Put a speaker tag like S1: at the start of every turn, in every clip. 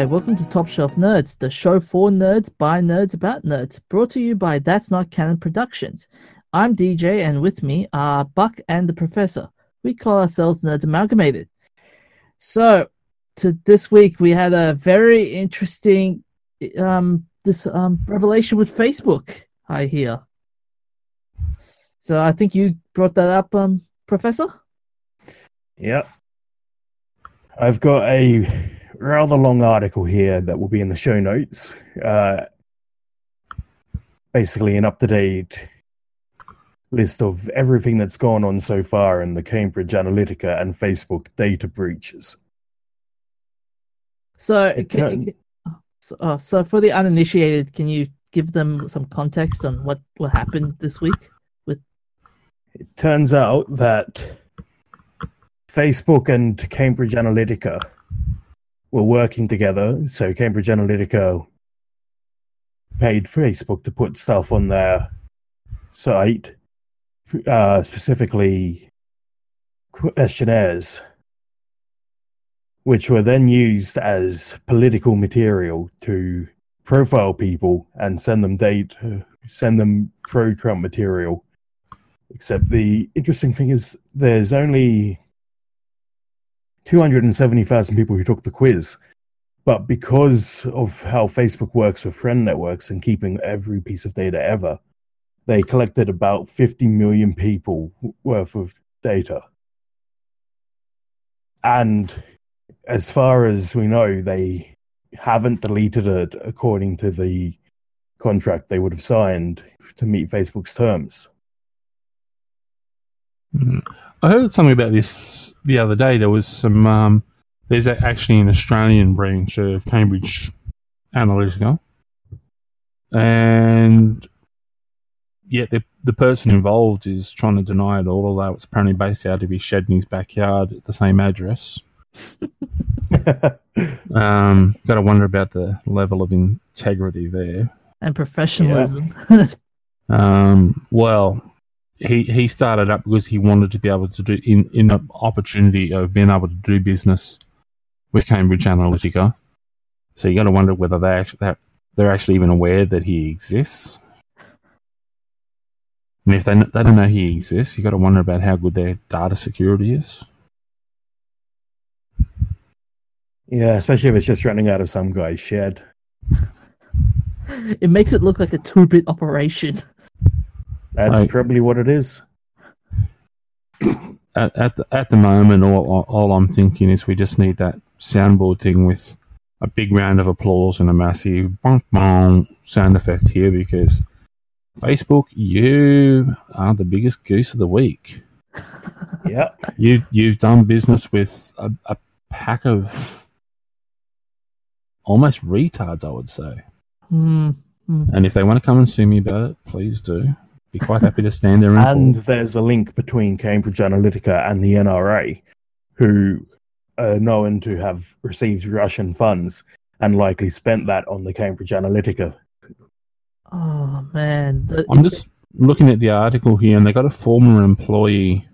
S1: Hi, welcome to Top Shelf Nerds, the show for nerds by nerds about nerds, brought to you by That's Not Canon Productions. I'm DJ, and with me are Buck and the Professor. We call ourselves Nerds Amalgamated. So, to this week, we had a very interesting um, this um, revelation with Facebook. I hear. So, I think you brought that up, um, Professor.
S2: Yep. I've got a rather long article here that will be in the show notes. Uh, basically, an up to date list of everything that's gone on so far in the Cambridge Analytica and Facebook data breaches.
S1: So, can, so, uh, so for the uninitiated, can you give them some context on what what happened this week? With
S2: it turns out that Facebook and Cambridge Analytica were working together. So Cambridge Analytica paid Facebook to put stuff on their site, uh, specifically questionnaires, which were then used as political material to profile people and send them date, send them pro-Trump material. Except the interesting thing is, there's only 270,000 people who took the quiz. But because of how Facebook works with friend networks and keeping every piece of data ever, they collected about 50 million people worth of data. And as far as we know, they haven't deleted it according to the contract they would have signed to meet Facebook's terms.
S3: Mm. I heard something about this the other day. There was some. Um, there's actually an Australian branch of Cambridge Analytica, and yet the the person involved is trying to deny it all. Although it's apparently based out of his shed in his backyard at the same address. um, got to wonder about the level of integrity there
S1: and professionalism.
S3: Yeah. um, well, he he started up because he wanted to be able to do in in an opportunity of being able to do business with Cambridge Analytica. So you got to wonder whether they actually that they're actually even aware that he exists. And if they they don't know he exists, you got to wonder about how good their data security is.
S2: Yeah, especially if it's just running out of some guy's shed.
S1: it makes it look like a two-bit operation.
S2: That's like, probably what it is.
S3: At at the, at the moment, all, all I'm thinking is we just need that soundboard thing with a big round of applause and a massive bonk bonk sound effect here because Facebook, you are the biggest goose of the week.
S2: yeah,
S3: you you've done business with a, a pack of almost retards, I would say.
S1: Mm-hmm.
S3: And if they want to come and sue me about it, please do be quite happy to stand there.
S2: And, and there's a link between Cambridge Analytica and the NRA, who are known to have received Russian funds and likely spent that on the Cambridge Analytica.
S1: Oh man! The-
S3: I'm just looking at the article here, and they got a former employee.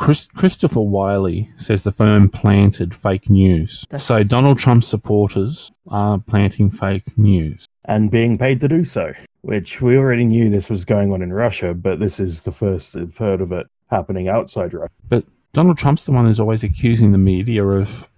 S3: Chris, Christopher Wylie says the firm planted fake news. That's... So Donald Trump supporters are planting fake news
S2: and being paid to do so which we already knew this was going on in Russia, but this is the first I've heard of it happening outside Russia.
S3: But Donald Trump's the one who's always accusing the media of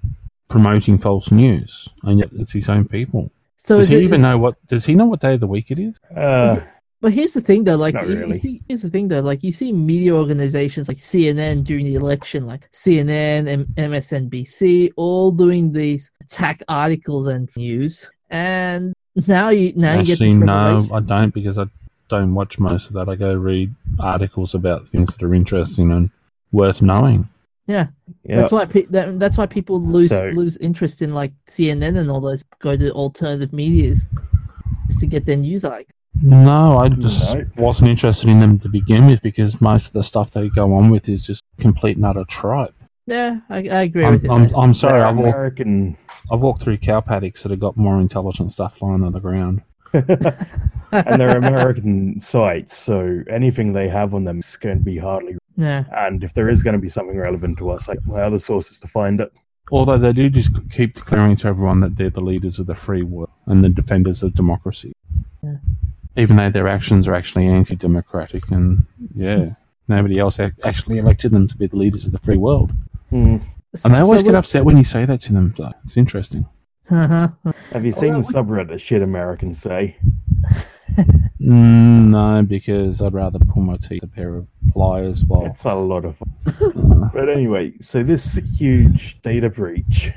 S3: promoting false news, and yet it's his own people. So does he it, even is... know what? Does he know what day of the week it is?
S2: Uh,
S1: but here's the thing, though. Like,
S2: really.
S1: see, here's the thing, though. Like, you see media organizations like CNN during the election, like CNN and MSNBC, all doing these attack articles and news, and now you now Actually, you get no,
S3: I don't because I don't watch most of that. I go read articles about things that are interesting and worth knowing.
S1: Yeah, yep. that's why pe- that, that's why people lose so, lose interest in like CNN and all those go to alternative media's just to get their news like.
S3: No, I just no. wasn't interested in them to begin with because most of the stuff they go on with is just complete and utter tripe.
S1: Yeah, I, I agree
S3: I'm,
S1: with you.
S3: I'm, I'm sorry, I've American... walked, I've walked through cow paddocks that have got more intelligent stuff lying on the ground.
S2: and they're American sites, so anything they have on them is going to be hardly.
S1: Yeah.
S2: And if there is going to be something relevant to us, like my other sources to find it.
S3: Although they do just keep declaring to everyone that they're the leaders of the free world and the defenders of democracy.
S1: Yeah.
S3: Even though their actions are actually anti democratic and, yeah, nobody else ac- actually elected them to be the leaders of the free world.
S2: Hmm.
S3: And they always
S1: So
S3: get upset when you say that to them. So it's interesting.
S1: Uh-huh.
S2: Have you seen
S1: Although
S2: the subreddit shit Americans say?
S3: Mm, no, because I'd rather pull my teeth a pair of pliers while.
S2: It's a lot of fun.
S3: Uh,
S2: But anyway, so this huge data breach,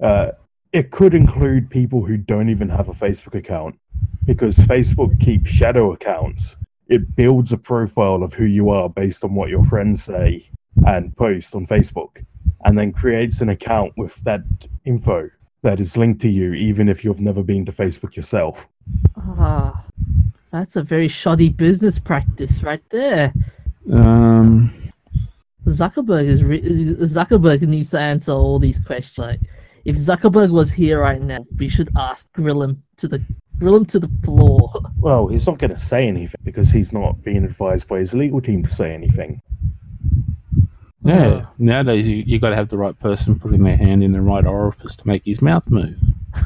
S2: uh, it could include people who don't even have a Facebook account because Facebook keeps shadow accounts. It builds a profile of who you are based on what your friends say and post on Facebook, and then creates an account with that info that is linked to you, even if you've never been to Facebook yourself.
S1: Ah, that's a very shoddy business practice right there.
S3: um,
S1: Zuckerberg is re- Zuckerberg needs to answer all these questions. Like, if Zuckerberg was here right now, we should ask grill him to the grill him to the floor.
S2: Well, he's not going to say anything because he's not being advised by his legal team to say anything.
S3: yeah,
S1: Uh.
S3: nowadays you, you got to have the right person putting their hand in the right orifice to make his mouth move.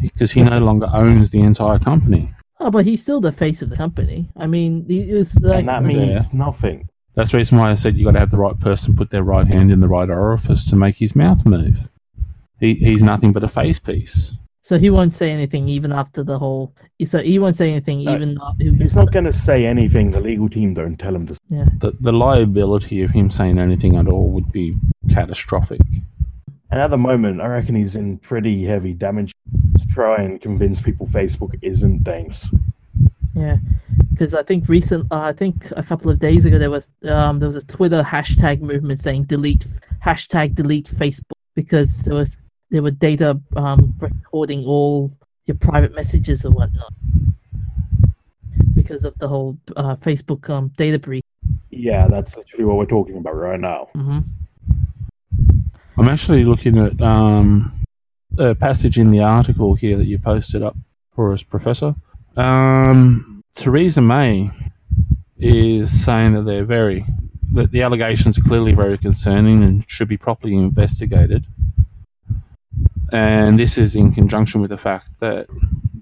S3: Because he no longer owns the entire company.
S1: Oh, but he's still the face of the company. I mean, he is like
S2: and that means nothing.
S3: That's the reason why I said you got to have the right person put their right hand in the right orifice to make his mouth move. He, he's nothing but a face piece.
S1: So he won't say anything even after the whole. So he won't say anything
S2: No,
S1: even. after
S2: He's not going to say anything the legal team don't tell him to.
S1: Yeah.
S3: The, the liability of him saying anything at all would be catastrophic.
S2: And at the moment, I reckon he's in pretty heavy damage to try and convince people Facebook isn't dangerous.
S1: Yeah, because I think recent, uh, I think a couple of days ago there was um there was a Twitter hashtag movement saying delete hashtag delete Facebook because there was there were data um recording all your private messages or whatnot because of the whole uh, Facebook um data breach.
S2: Yeah, that's literally what we're talking about right now.
S1: Mm-hmm.
S3: I'm actually looking at um, a passage in the article here that you posted up for us, Professor. Um, Theresa May is saying that they're very that the allegations are clearly very concerning and should be properly investigated. And this is in conjunction with the fact that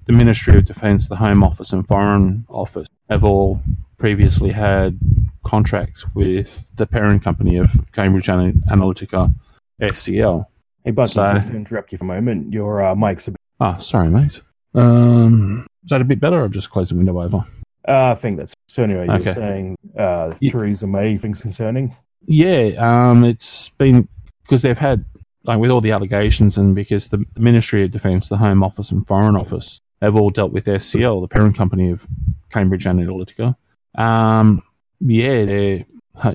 S3: the Ministry of Defence, the Home Office, and Foreign Office have all previously had contracts with the parent company of Cambridge Analytica, SCL.
S2: Hey, Bucky,
S3: So-
S2: just to interrupt you for a moment, your uh, mic's a bit.
S3: Ah, sorry, mate. Um, is that a bit better, or just close the window over?
S2: Uh, I think that's. So, anyway, you
S3: Okay.
S2: were saying uh,
S3: Yeah.
S2: Theresa May things concerning?
S3: Yeah, um, it's been because they've had like with all the allegations, and because the, the Ministry of Defence, the Home Office, and Foreign Office have all dealt with SCL, the parent company of Cambridge Analytica. Um, yeah,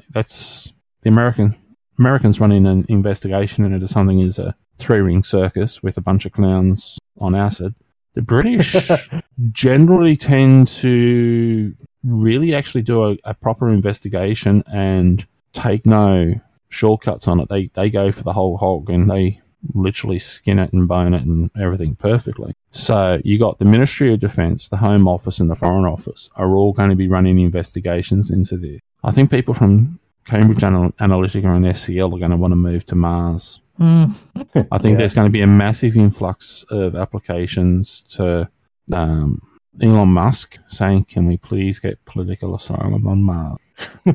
S3: that's the American Americans running an investigation into something is a three ring circus with a bunch of clowns on acid. The British generally tend to really actually do a, a proper investigation and take no shortcuts on it. They they go for the whole hog and they literally skin it and bone it and everything perfectly. So you got the Ministry of Defence, the Home Office, and the Foreign Office are all going to be running investigations into this. I think people from Cambridge Anal- Analytica and SCL are going to want to move to Mars.
S1: Mm.
S3: I think
S2: Yeah.
S3: there's going to be a massive influx of applications to um, Elon Musk saying, "Can we please get political asylum on Mars?"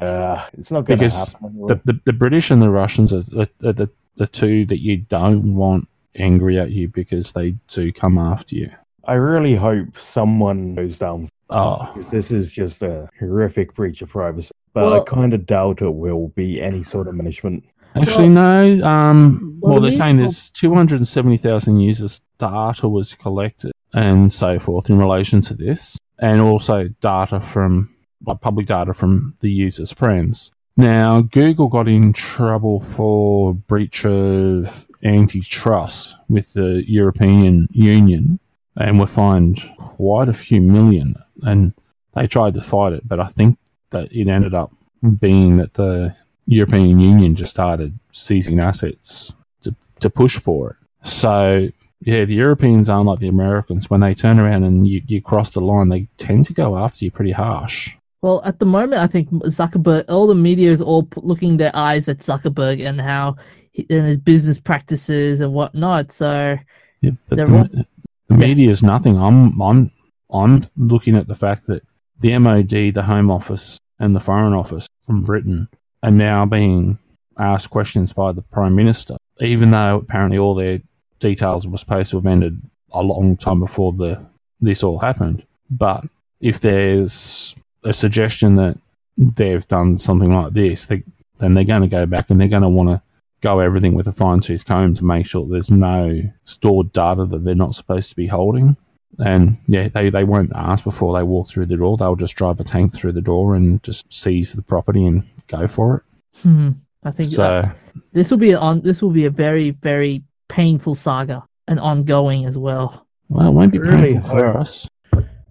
S2: uh, it's not going to
S3: Because
S2: happen. anyway.
S3: The, the, the British and the Russians are the, the, the, the two that you don't want angry at you because they do come after you.
S2: I really hope someone goes down
S3: Oh,
S2: because this is just a horrific breach of privacy. But
S1: Well-
S2: I kind of doubt it will be any sort of management.
S3: actually, no. Um,
S1: well,
S3: well, they're saying there's 270,000 users' data was collected and so forth in relation to this, and also data from like public data from the users' friends. Now, Google got in trouble for breach of antitrust with the European Union and were fined quite a few million. And they tried to fight it, but I think that it ended up being that the European Union just started seizing assets to, to push for it. So, yeah, the Europeans aren't like the Americans. When they turn around and you, you cross the line, they tend to go after you pretty harsh.
S1: Well, at the moment, I think Zuckerberg, all the media is all looking their eyes at Zuckerberg and how he, and his business practices and whatnot. So
S3: Yeah, the,
S1: all-
S3: the media is nothing. I'm I'm I'm looking at the fact that the MOD, the Home Office, and the Foreign Office from Britain are now being asked questions by the Prime Minister, even though apparently all their details were supposed to have ended a long time before the this all happened. But if there's a suggestion that they've done something like this, they, then they're going to go back and they're going to want to go everything with a fine tooth comb to make sure there's no stored data that they're not supposed to be holding. And yeah, they, they won't ask before they walk through the door. They'll just drive a tank through the door and just seize the property and go for it.
S1: hmm, I think
S3: So
S1: uh, this will be on. This will be a very very painful saga and ongoing as well.
S3: well, it won't be
S2: Really
S3: painful for
S2: hope-
S3: us.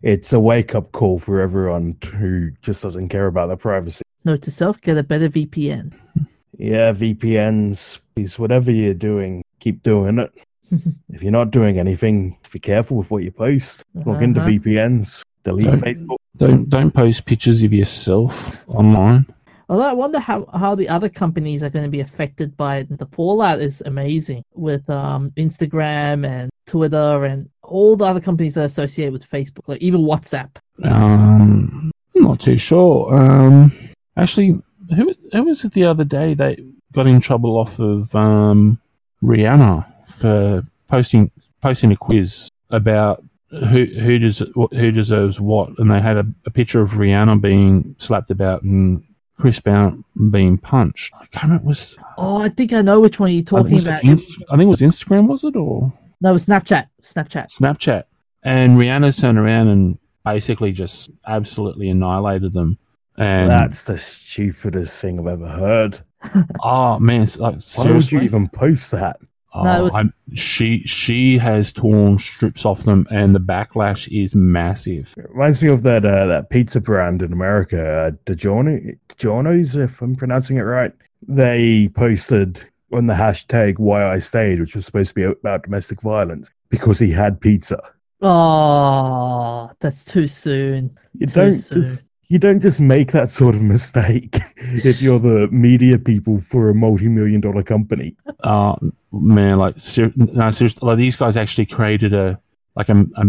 S2: It's a wake up call for everyone who just doesn't care about their privacy.
S1: Note to self: get a better VPN.
S2: Yeah, VPNs, please, whatever you're doing, keep doing it. if you're not doing anything, be careful with what you post. Log into
S1: Uh-huh.
S2: VPNs, delete
S3: Don't-
S2: Facebook.
S3: Don't don't post pictures of yourself online.
S1: Although I wonder how, how the other companies are going to be affected by it. The fallout is amazing with um, Instagram and Twitter and all the other companies that are associated with Facebook, like even WhatsApp.
S3: Um, I'm not too sure. Um, actually, who who was it the other day that got in trouble off of um, Rihanna for posting posting a quiz about who who does who deserves what, and they had a, a picture of Rihanna being slapped about and Chris Brown being punched. I can't remember. It was
S1: Oh, I think I know which one you're
S3: I
S1: talking
S3: was
S1: about.
S3: Inst- I think it was Instagram, was it or
S1: no, it was Snapchat. Snapchat.
S3: Snapchat? And Rihanna's turned around and basically just absolutely annihilated them. And
S2: That's the stupidest thing I've ever heard.
S3: Oh man, like,
S2: Why would
S3: seriously,
S2: you even post that?
S3: Oh,
S1: No, was-
S3: I'm- she she has torn strips off them, and the backlash is massive.
S2: It reminds me of that uh, that pizza brand in America, uh, DiGiorno, DiGiorno's, if I'm pronouncing it right. They posted on the hashtag why I stayed, which was supposed to be about domestic violence, because he had pizza.
S1: Oh, that's too soon.
S2: You
S1: Too
S2: don't
S1: soon.
S2: just you don't just make that sort of mistake if you're the media people for a multi-million dollar company.
S3: Uh man, like ser- no, seriously, like these guys actually created a like a, a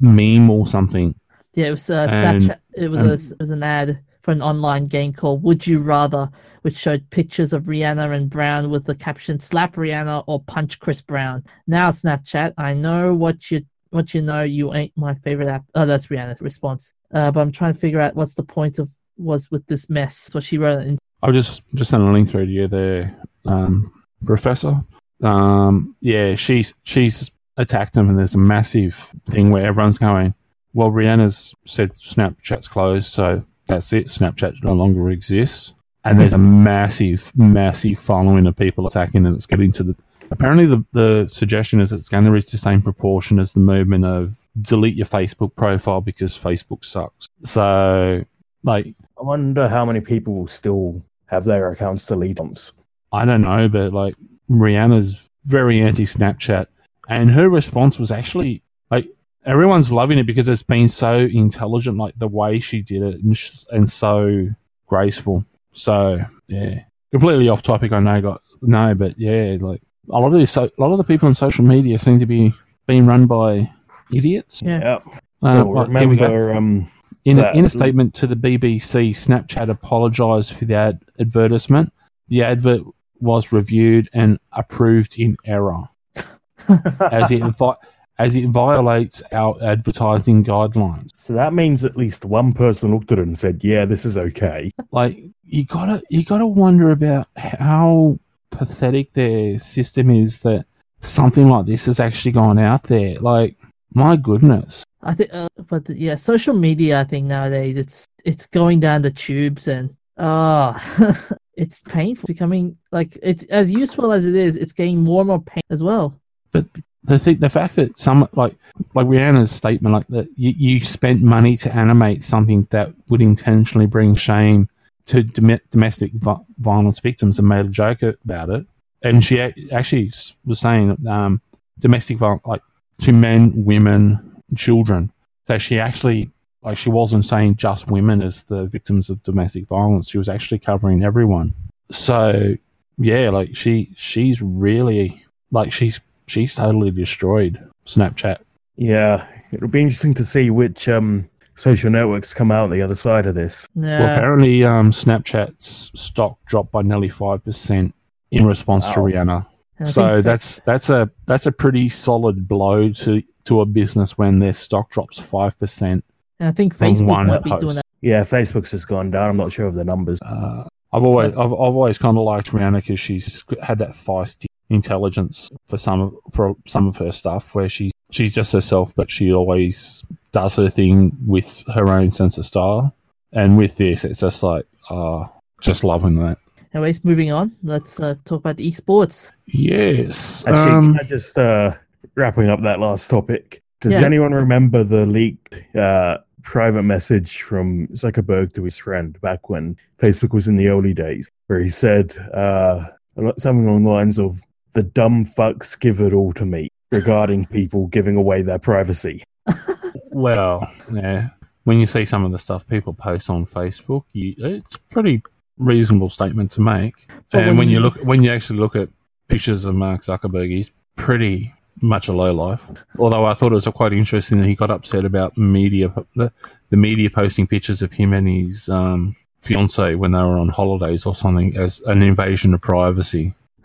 S3: meme or something.
S1: Yeah, it was uh,
S3: And-
S1: Snapchat. It was,
S3: and-
S1: a, it was an ad for an online game called Would You Rather, which showed pictures of Rihanna and Brown with the caption "Slap Rihanna or punch Chris Brown." Now, Snapchat, I know what you what you know. You ain't my favorite app. Oh, that's Rihanna's response. Uh, but I'm trying to figure out what's the point of was with this mess. What she wrote in
S3: I'll just just send a link through to you there, um, Professor. Um, yeah, she's she's attacked him, and there's a massive thing where everyone's going. Well, Rihanna's said Snapchat's closed, so that's it. Snapchat no longer exists, and there's a massive, massive following of people attacking, and it's getting to the. Apparently, the the suggestion is it's going to reach the same proportion as the movement of delete your Facebook profile because Facebook sucks. So, like,
S2: I wonder how many people will still have their accounts deleted.
S3: I don't know, but like Rihanna's very anti Snapchat, and her response was actually like everyone's loving it because it's been so intelligent, like the way she did it, and, sh- and so graceful. So yeah, completely off topic. I know, got no, but yeah, like a lot of these, so, a lot of the people on social media seem to be being run by idiots.
S1: Yeah.
S2: Yeah.
S3: Uh,
S2: Well,
S3: like, here we go.
S2: remember, um,
S3: In a, in a statement to the BBC, Snapchat apologised for the ad- advertisement. The advert was reviewed and approved in error, as it vi- as it violates our advertising guidelines.
S2: so that means at least one person looked at it and said, "Yeah, this is okay."
S3: Like you gotta you gotta wonder about how pathetic their system is that something like this has actually gone out there. Like my goodness.
S1: I think, uh, but the- yeah, social media. I think nowadays it's it's going down the tubes, and ah, it's painful. Becoming like it's as useful as it is. It's getting more and more pain as well.
S3: But the thing, the fact that some like like Rihanna's statement, like that you, you spent money to animate something that would intentionally bring shame to dom- domestic vi- violence victims and made a joke about it, and she ac- actually was saying um, domestic violence like to men, women, children. So she actually like she wasn't saying just women as the victims of domestic violence. She was actually covering everyone. So yeah, like she she's really like she's she's totally destroyed Snapchat.
S2: Yeah, it'll be interesting to see which um, social networks come out the other side of this.
S1: Yeah.
S3: Well, apparently, um, Snapchat's stock dropped by nearly five percent in response to Rihanna.
S1: I
S3: So
S1: think
S3: that's that's a that's a pretty solid blow to to a business when their stock drops five percent.
S1: And I think Facebook
S3: one
S1: might be
S3: post.
S1: doing that.
S2: Yeah, Facebook's just gone down. I'm not sure of the numbers.
S3: Uh, I've always I've, I've always kind of liked Rihanna because she's had that feisty intelligence for some of for some of her stuff where she she's just herself, but she always does her thing with her own sense of style. And with this, it's just like, uh, just loving that.
S1: Anyways, moving on. Let's uh, talk about the esports.
S3: Yes.
S2: Actually,
S3: um,
S2: can I just uh, wrapping up that last topic. Does
S1: Yeah.
S2: anyone remember the leaked uh, private message from Zuckerberg to his friend back when Facebook was in the early days, where he said uh, something along the lines of "the dumb fucks give it all to me" regarding people giving away their privacy.
S3: Well, yeah. When you see some of the stuff people post on Facebook, you, it's a pretty reasonable statement to make.
S1: But
S3: and
S1: when
S3: when, you
S1: you-
S3: look, when you actually look at pictures of Mark Zuckerberg, he's pretty much a low life. Although I thought it was quite interesting that he got upset about media, the, the media posting pictures of him and his um, fiance when they were on holidays or something as an invasion of privacy.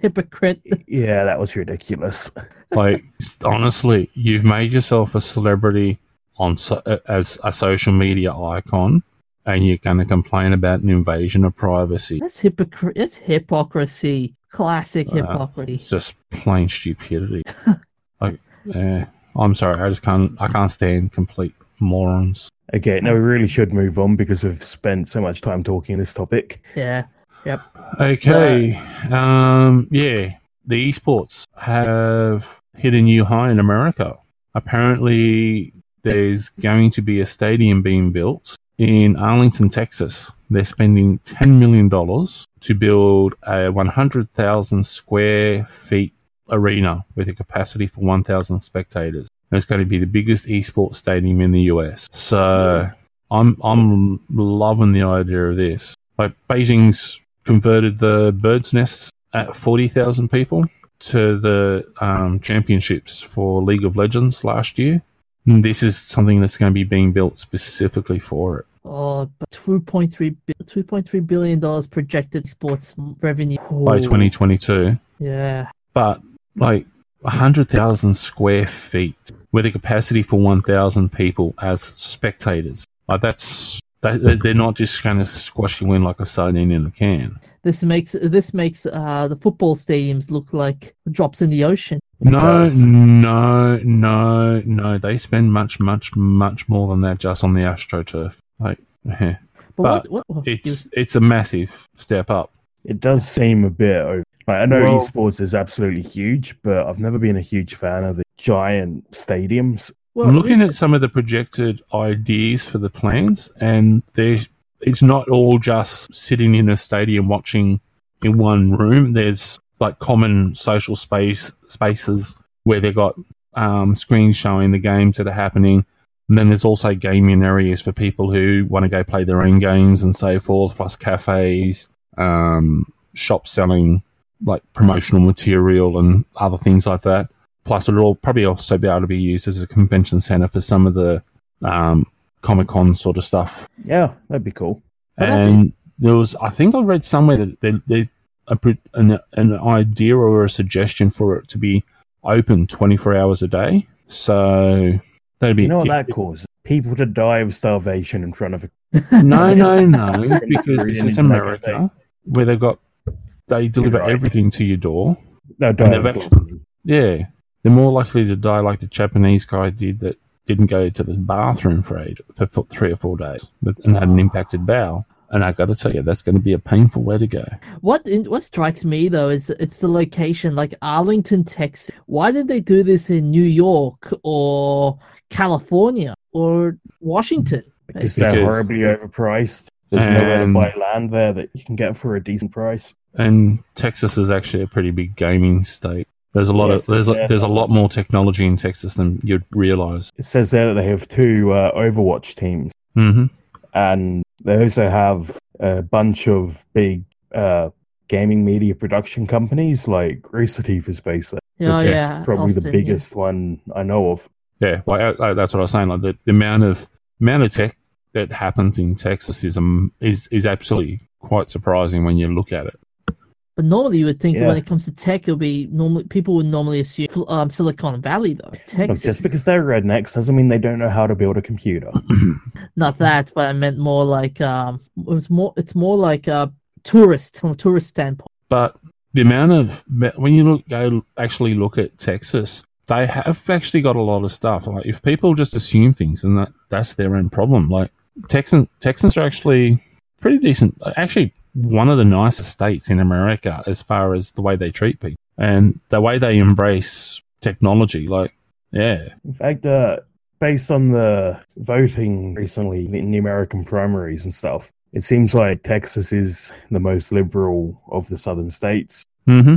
S1: Hypocrite.
S2: Yeah, that was ridiculous.
S3: like honestly, you've made yourself a celebrity on so, as a social media icon, and you're going to complain about an invasion of privacy.
S1: That's hypocrite. That's hypocrisy. Classic hypocrisy.
S3: It's just plain stupidity. like, yeah, I'm sorry, I just can't. I can't stand complete morons.
S2: Okay, now we really should move on because we've spent so much time talking this topic.
S1: Yeah. Yep.
S3: Okay, um, yeah, the esports have hit a new high in America. Apparently, there's going to be a stadium being built in Arlington, Texas. They're spending $10 million to build a 100,000 square feet arena with a capacity for 1,000 spectators. And it's going to be the biggest esports stadium in the US. So I'm I'm loving the idea of this. Like Beijing's converted the bird's nests at 40,000 people to the um, championships for League of Legends last year. This is something that's going to be being built specifically for it.
S1: Oh, but 2.3 bi- 2.3 billion dollars projected sports revenue
S3: by 2022.
S1: Yeah.
S3: But like 100,000 square feet with a capacity for 1,000 people as spectators. Like that's they, they- they're not just going to squash you in like a sardine in a can.
S1: This makes this makes uh, the football stadiums look like drops in the ocean.
S3: No,
S2: does.
S3: no, no, no. They spend much, much, much more than that just on the AstroTurf. Like, eh.
S1: But,
S3: But
S1: what, what
S3: it's it's a massive step up.
S2: It does seem a bit over. Like, I know
S3: Well-
S2: esports is absolutely huge, but I've never been a huge fan of the giant stadiums.
S1: Well,
S3: I'm looking at some of the projected ideas for the plans, and it's not all just sitting in a stadium watching in one room. There's like common social space spaces where they've got um, screens showing the games that are happening. And then there's also gaming areas for people who want to go play their own games and so forth, plus cafes, um, shops selling like promotional material and other things like that. Plus, it'll probably also be able to be used as a convention center for some of the um, Comic Con sort of stuff.
S2: Yeah, that'd be cool.
S3: And there was, I think I read somewhere that there, there's a, pre- an, an idea or a suggestion for it to be open 24 hours a day. So that'd be.
S2: You know what
S3: if-
S2: that causes? People to die of starvation in front of a.
S3: no, no, no, because this is America where they've got, they deliver
S2: right.
S3: everything to your door.
S2: No,
S3: And
S2: die
S3: they've actually- Yeah, they're more likely to die like the Japanese guy did that didn't go to the bathroom for eight, for three or four days with, and had an impacted bowel. And I got to tell you, that's going to be a painful way to go.
S1: What in, what strikes me though is it's the location, like Arlington, Texas. Why did they do this in New York or California or Washington?
S2: Because they're horribly overpriced. There's nowhere to buy land there that you can get for a decent price.
S3: And Texas is actually a pretty big gaming state. There's a lot
S2: Yes,
S3: of there's a, there's a lot more technology in Texas than you'd realize.
S2: It says there that they have two uh, Overwatch teams,
S3: hmm
S2: and they also have a bunch of big uh, gaming media production companies like Rooster Teeth is based there,
S1: Oh,
S2: which
S1: yeah.
S2: is probably
S1: Austin,
S2: the
S1: yeah.
S2: biggest one I know of.
S3: Yeah, well, I, I, that's what I was saying. Like the, the amount of amount of tech that happens in Texas is um, is is absolutely quite surprising when you look at it.
S1: But normally, you would think
S2: Yeah.
S1: when it comes to tech, it'll be normally people would normally assume um, Silicon Valley though.
S2: Look,
S1: Texas,
S2: just because they're rednecks doesn't mean they don't know how to build a computer.
S1: not that, but I meant more like um, it was more. It's more like a tourist from a tourist standpoint.
S3: But the amount of when you look go actually look at Texas, they have actually got a lot of stuff. Like if people just assume things, and that that's their own problem. Like Texan Texans are actually pretty decent. Actually, one of the nicest states in America as far as the way they treat people and the way they embrace technology. Like, yeah,
S2: In fact, uh, based on the voting recently in the American primaries and stuff, it seems like Texas is the most liberal of the southern states.
S3: hmm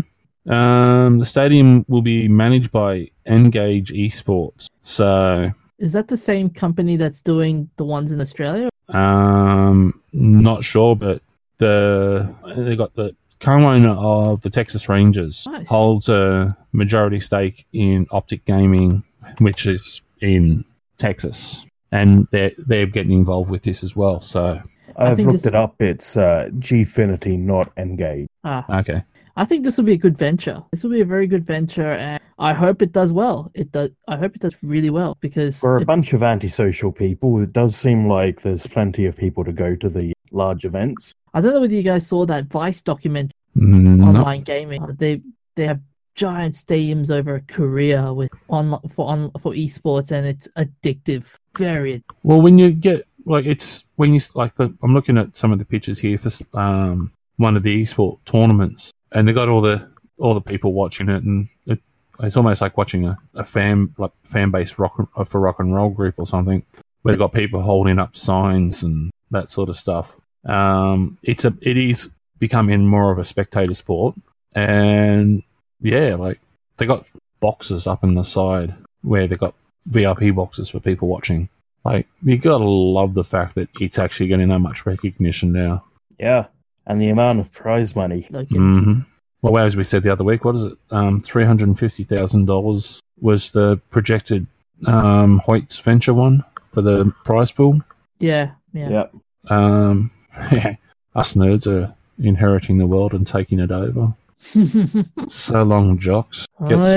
S3: Um, the stadium will be managed by Engage Esports. So,
S1: Is that the same company that's doing the ones in Australia?
S3: um, not sure, but the they got the co-owner of the Texas Rangers
S1: Nice.
S3: holds a majority stake in Optic Gaming, which is in Texas, and they're they're getting involved with this as well. So,
S2: I've looked
S1: this-
S2: it up. It's uh, Gfinity, not Engage.
S1: Ah,
S3: okay,
S1: I think this will be a good venture. This will be a very good venture, and I hope it does well. It does. I hope it does really well because
S2: For a
S1: it-
S2: bunch of antisocial people, it does seem like there's plenty of people to go to the large events.
S1: I don't know whether you guys saw that Vice documentary
S3: Mm, no.
S1: online gaming. Uh, They they have giant stadiums over Korea with on for on for esports, and it's addictive. Very.
S3: Well, when you get like it's when you like the I'm looking at some of the pictures here for um one of the esport tournaments, and they got all the all the people watching it, and it, it's almost like watching a, a fan like fan based rock for rock and roll group or something, where they got people holding up signs and that sort of stuff. Um, it's a it is becoming more of a spectator sport, and yeah, like they got boxes up in the side where they got VIP boxes for people watching. Like you gotta love the fact that it's actually getting that much recognition now.
S2: Yeah, and the amount of prize money.
S1: Like it's,
S3: hmm Well, as we said the other week, what is it? Um, three hundred and fifty thousand dollars was the projected um, Hoyt's venture one for the prize pool.
S1: Yeah, yeah.
S2: Yep.
S3: Um, us nerds are inheriting the world and taking it over. So long, jocks. Get
S1: Oh,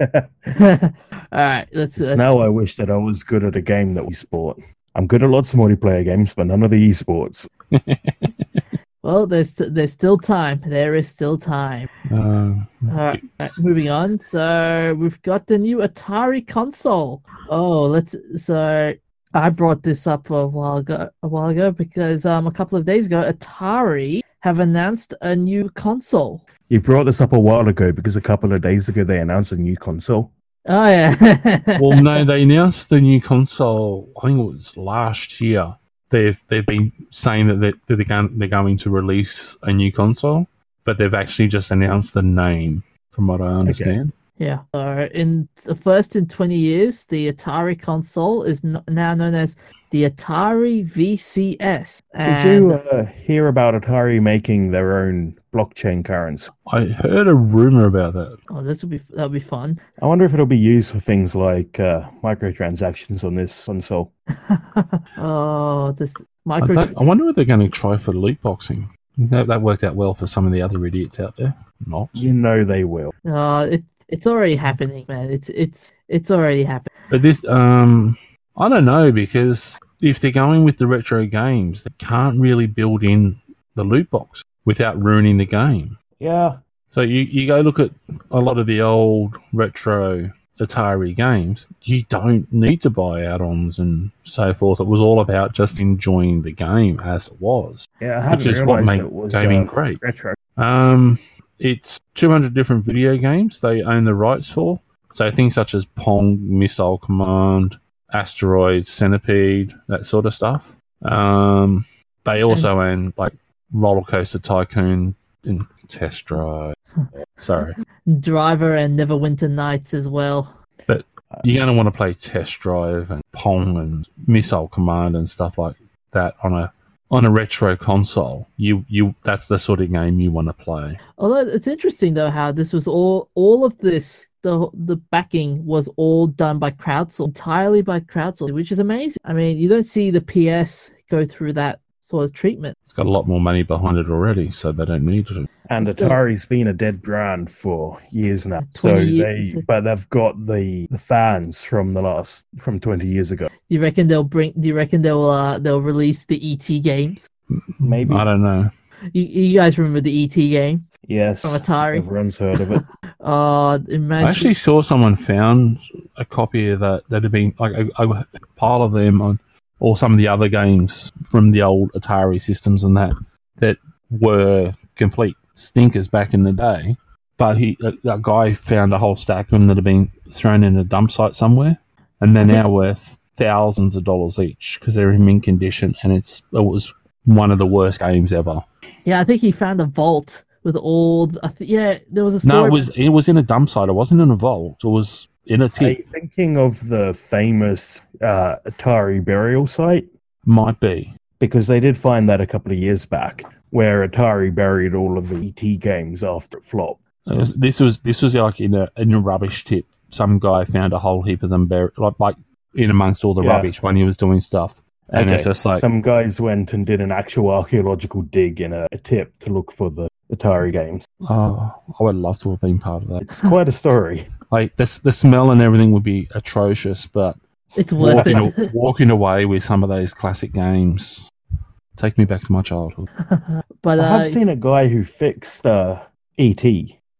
S1: yeah.
S3: smart.
S1: All right, let's. Uh,
S2: now I wish that I was good at a game that we sport. I'm good at lots of multiplayer games, but none of the esports.
S1: Well, there's there's still time. There is still time.
S3: Uh,
S1: All right, right, moving on. So we've got the new Atari console. Oh, let's. So I brought this up a while ago. A while ago because um a couple of days ago, Atari have announced a new console.
S2: You brought this up a while ago because a couple of days ago they announced a new console.
S1: Oh yeah.
S3: well, no, they announced the new console. I think it was last year. They've they've been saying that they're, they're going they're going to release a new console, but they've actually just announced the name, from what I understand.
S1: Yeah. So in the first in 20 years, the Atari console is now known as the Atari VCS.
S2: Did
S1: And
S2: you uh, hear about Atari making their own blockchain currency?
S3: I heard a rumor about that.
S1: oh, this will be that'll be fun.
S2: I wonder if it'll be used for things like uh, microtransactions on this console.
S1: oh, this
S3: I,
S1: micro.
S3: don't- I wonder if they're going to try for loot boxing. That, that worked out well for some of the other idiots out there. Not.
S2: You know they will.
S1: Uh, it it's already happening, man. It's it's it's already happening.
S3: But this, um, I don't know because if they're going with the retro games, they can't really build in the loot box without ruining the game.
S2: Yeah.
S3: So you, you go look at a lot of the old retro Atari games, you don't need to buy add-ons and so forth. It was all about just enjoying the game as it was,
S2: Yeah, I
S3: which
S2: hadn't
S3: is what
S2: realized
S3: made
S2: it was
S3: gaming
S2: uh,
S3: great.
S2: retro.
S3: Um, it's 200 different video games they own the rights for. So things such as Pong, Missile Command, Asteroids, Centipede, that sort of stuff. Um, they also own like Roller Coaster Tycoon and Test Drive. Sorry.
S1: Driver and Neverwinter Nights as well.
S3: But You're going to want to play Test Drive and Pong and Missile Command and stuff like that on a on a retro console. You you that's the sort of game you want to play.
S1: Although it's interesting though how this was all all of this the the backing was all done by crowdsourcing entirely by crowdsourcing, which is amazing. I mean, you don't see the PS go through that sort of treatment.
S3: It's got a lot more money behind it already, so they don't need to.
S2: And
S1: Still-
S2: Atari's been a dead brand for years now.
S1: 20
S2: So
S1: years.
S2: they, but they've got the, the fans from the last from twenty years ago.
S1: Do you reckon they'll bring? Do you reckon they'll uh, they'll release the ET games?
S2: Maybe.
S3: I don't know.
S1: You, you guys remember the ET game
S2: Yes,
S1: from Atari?
S2: everyone's heard of it.
S1: Uh, imagine.
S3: I actually saw someone found a copy of that that had been like a, a pile of them on, or some of the other games from the old Atari systems and that that were complete stinkers back in the day. But he, a guy found a whole stack of them that had been thrown in a dump site somewhere, and they're now worth thousands of dollars each because they're in mint condition, and it's it was one of the worst games ever.
S1: yeah, I think he found a vault with all. Th- yeah, there was a
S3: No, it was it was in a dump site. It wasn't in a vault. It was in a
S2: Are
S3: tip.
S2: you thinking of the famous uh, Atari burial site?
S3: Might be.
S2: Because they did find that a couple of years back, where Atari buried all of the ET games after it flopped.
S3: It was- this was this was like in a in a rubbish tip. Some guy found a whole heap of them buried, like like in amongst all the
S2: Yeah.
S3: rubbish when he was doing stuff. And it's just like
S2: some guys went and did an actual archaeological dig in a, a tip to look for the Atari games.
S3: oh, I would love to have been part of that.
S2: It's quite a story.
S3: Like the the smell and everything would be atrocious, but
S1: it's worth
S3: walking,
S1: it.
S3: walking away with some of those classic games take me back to my childhood.
S1: but
S2: I
S1: uh,
S2: have seen a guy who fixed uh, ET.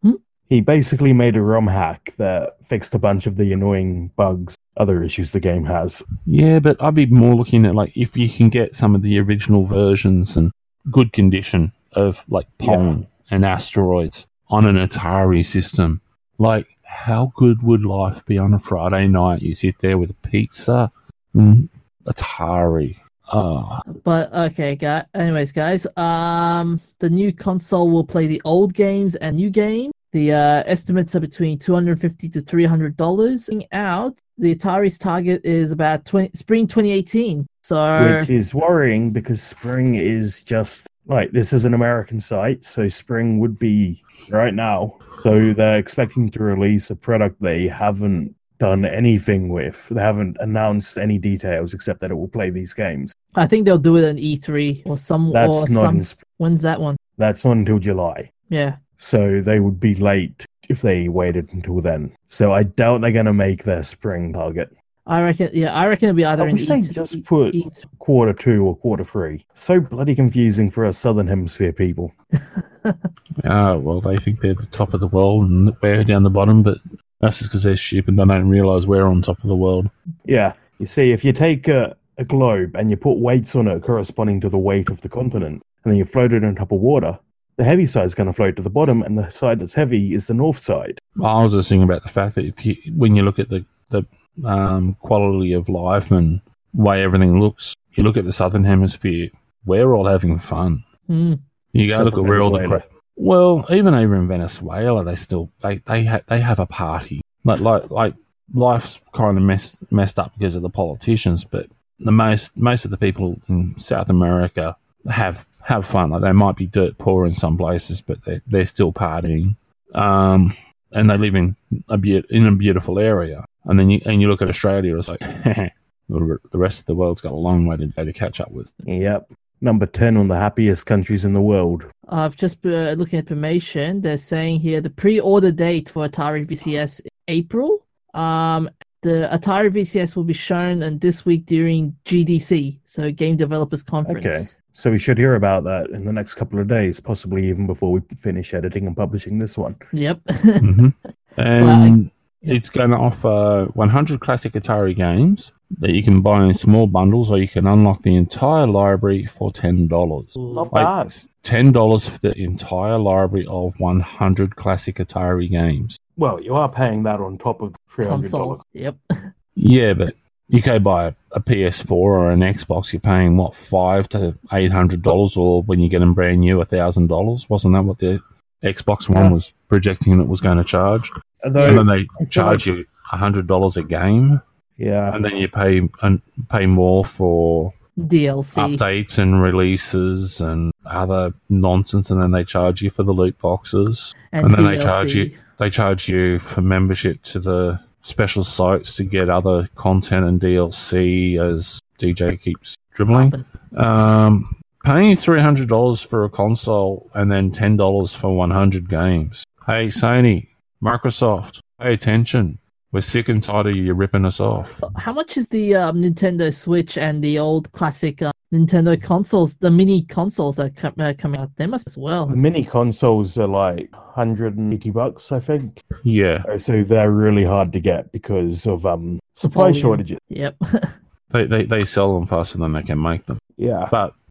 S1: Hmm?
S2: He basically made a ROM hack that fixed a bunch of the annoying bugs, other issues the game has.
S3: Yeah, but I'd be more looking at like if you can get some of the original versions and good condition of like Pong and Asteroids on an Atari system. Like, how good would life be on a Friday night? You sit there with a pizza, and Atari. Ah,
S1: But okay, guys. Anyways, guys, um, the new console will play the old games and new game. The uh, estimates are between two hundred fifty to three hundred dollars. Out, the Atari's target is about 20, spring twenty eighteen. So
S2: which is worrying because Spring is just like this is an American site, so Spring would be right now. So they're expecting to release a product they haven't done anything with. They haven't announced any details except that it will play these games.
S1: I think they'll do it in E three or some or
S2: That's not
S1: some.
S2: Spring.
S1: When's that one?
S2: That's not until July.
S1: Yeah.
S2: So they would be late if they waited until then. So I doubt they're gonna make their spring target.
S1: I reckon. Yeah, I reckon it'll be either
S2: I wish they
S1: E3
S2: just put
S1: E-
S2: quarter two or quarter three. So bloody confusing for us southern hemisphere people.
S3: ah, well, they think they're the top of the world and we're down the bottom, but that's just because they're stupid. They don't realize we're on top of the world.
S2: Yeah, you see, if you take a, a globe and you put weights on it corresponding to the weight of the continent, and then you float it on top of water, the heavy side is going to float to the bottom, and the side that's heavy is the north side.
S3: I was just thinking about the fact that if you, when you look at the the um, quality of life and way everything looks, you look at the southern hemisphere, we're all having fun.
S1: Hmm.
S3: You go
S2: Except
S3: look at where all the
S2: Venezuela.
S3: cra- well, even over in Venezuela, they still they they ha- they have a party. Like like like life's kind of messed messed up because of the politicians, but the most most of the people in South America have have fun. Like they might be dirt poor in some places, but they they're still partying. Um, and they live in a beau- in a beautiful area. And then you and you look at Australia, it's like the the rest of the world's got a long way to go to catch up with.
S2: Yep. Number 10 on the happiest countries in the world.
S1: I've just been uh, looking at information. They're saying here the pre-order date for Atari VCS April. Um, the Atari VCS will be shown and this week during GDC, so Game Developers Conference.
S2: Okay. So we should hear about that in the next couple of days, possibly even before we finish editing and publishing this one.
S1: Yep.
S3: hmm And
S1: yeah.
S3: it's going to offer 100 classic Atari games that you can buy in small bundles, or you can unlock the entire library for ten dollars.
S2: Not
S3: Like,
S2: bad.
S3: ten dollars for the entire library of 100 classic Atari games.
S2: Well, you are paying that on top of the $300.
S1: Console. Yep.
S3: Yeah, but you go buy a, a PS4 or an Xbox, you're paying what five to eight hundred dollars, or when you get them brand new, a thousand dollars. Wasn't that what the Xbox One
S2: Yeah.
S3: was projecting it was going to charge,
S2: Although,
S3: and then they
S2: feel
S3: charge you hundred dollars a game,
S2: yeah,
S3: and then you pay and pay more for
S1: DLC.
S3: updates and releases and other nonsense, and then they charge you for the loot boxes.
S1: and,
S3: and then they charge you- They charge you for membership to the special sites to get other content and DLC as DJ keeps dribbling. Um, paying three hundred dollars for a console and then ten dollars for one hundred games. Hey Sony, Microsoft, pay attention. We're sick and tired of you ripping us off.
S1: How much is the um, Nintendo Switch and the old classic uh, Nintendo consoles, the mini consoles are com- uh, coming out? They must as well.
S2: the mini consoles are like 180 bucks, I think.
S3: Yeah,
S2: So they're really hard to get because of um supply
S1: Volume.
S2: shortages.
S1: Yep.
S3: they, they they sell them faster than they can make them.
S2: Yeah.
S3: But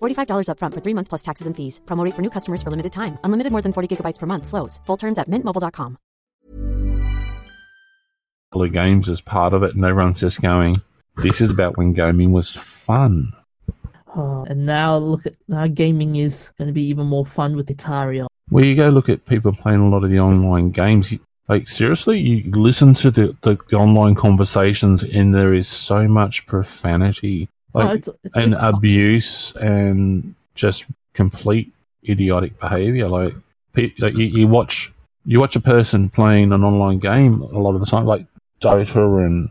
S4: $45 upfront for three months plus taxes and fees. Promo rate for new customers for limited time. Unlimited more than 40 gigabytes per month. Slows. Full terms at mintmobile.com.
S3: The games as part of it, and everyone's just going, "This is about when gaming was fun."
S1: Oh, and now look at now gaming is going to be even more fun with Atari. on.
S3: Where you go look at people playing a lot of the online games, like seriously, you listen to the, the, the online conversations, and there is so much profanity,
S1: Oh, it's, it's,
S3: and abuse, and just complete idiotic behavior. Like, pe- like you, you watch you watch a person playing an online game a lot of the time, like Dota and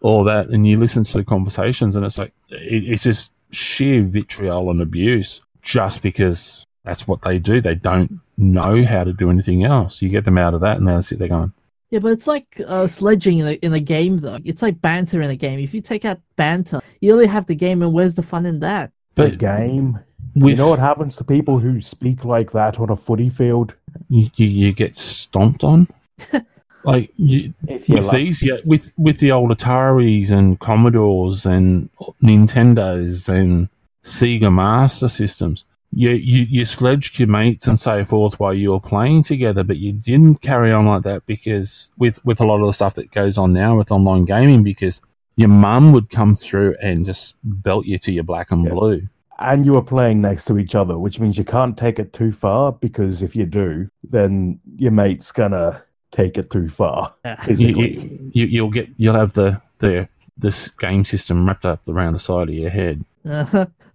S3: all that, and you listen to the conversations, and it's like it, it's just sheer vitriol and abuse just because that's what they do. They don't know how to do anything else. You get them out of that, and they sit there going,
S1: Yeah, but it's like uh, sledging in a, in a game, though. It's like banter in a game. If you take out banter, you only have the game, and where's the fun in that?
S2: The
S3: "But
S2: game.
S3: with
S2: You know what happens to people who speak like that on a footy field?
S3: you, you, you get stomped on." Like you,
S2: If you
S3: with
S2: like,
S3: these, yeah, with with the old Ataris and Commodores and Nintendos and Sega Master Systems, you, you you sledged your mates and so forth while you were playing together, but you didn't carry on like that because with with a lot of the stuff that goes on now with online gaming, because your mum would come through and just belt you to your black and
S2: Yeah.
S3: blue.
S2: and you were playing next to each other, which means you can't take it too far because if you do, then your mate's gonna take it too far.
S1: Yeah.
S3: You,
S2: Physically.
S3: you, you, you'll get you'll have the the this game system wrapped up around the side of your head.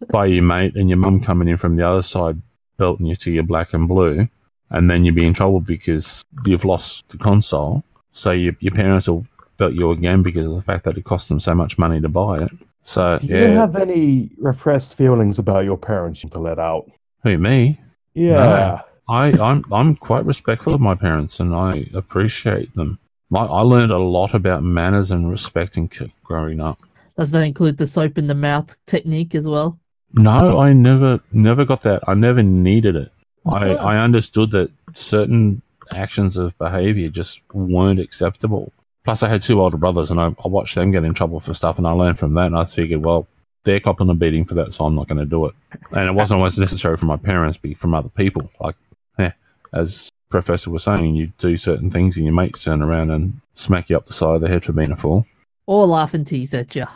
S3: by your mate and your mum coming in from the other side belting you to your black and blue and then you'll be in trouble because you've lost the console. So your, your parents will belt you again because of the fact that it cost them so much money to buy it. So
S2: Do you have any repressed feelings about your parents you need to let out?
S3: who me?
S2: Yeah.
S3: I, I'm I'm quite respectful of my parents and I appreciate them. I, I learned a lot about manners and respecting c- growing up.
S1: Does that include the soap in the mouth technique as well?
S3: No, I never never got that. I never needed it. I, oh. I understood that certain actions of behavior just weren't acceptable. Plus, I had two older brothers, and I, I watched them get in trouble for stuff, and I learned from that. And I figured, well, they're copping a beating for that, so I'm not going to do it. And it wasn't always necessary for my parents, but from other people. Like, yeah, as Professor was saying, you do certain things, and your mates turn around and smack you up the side of the head for being a fool.
S1: Or laugh and tease at you.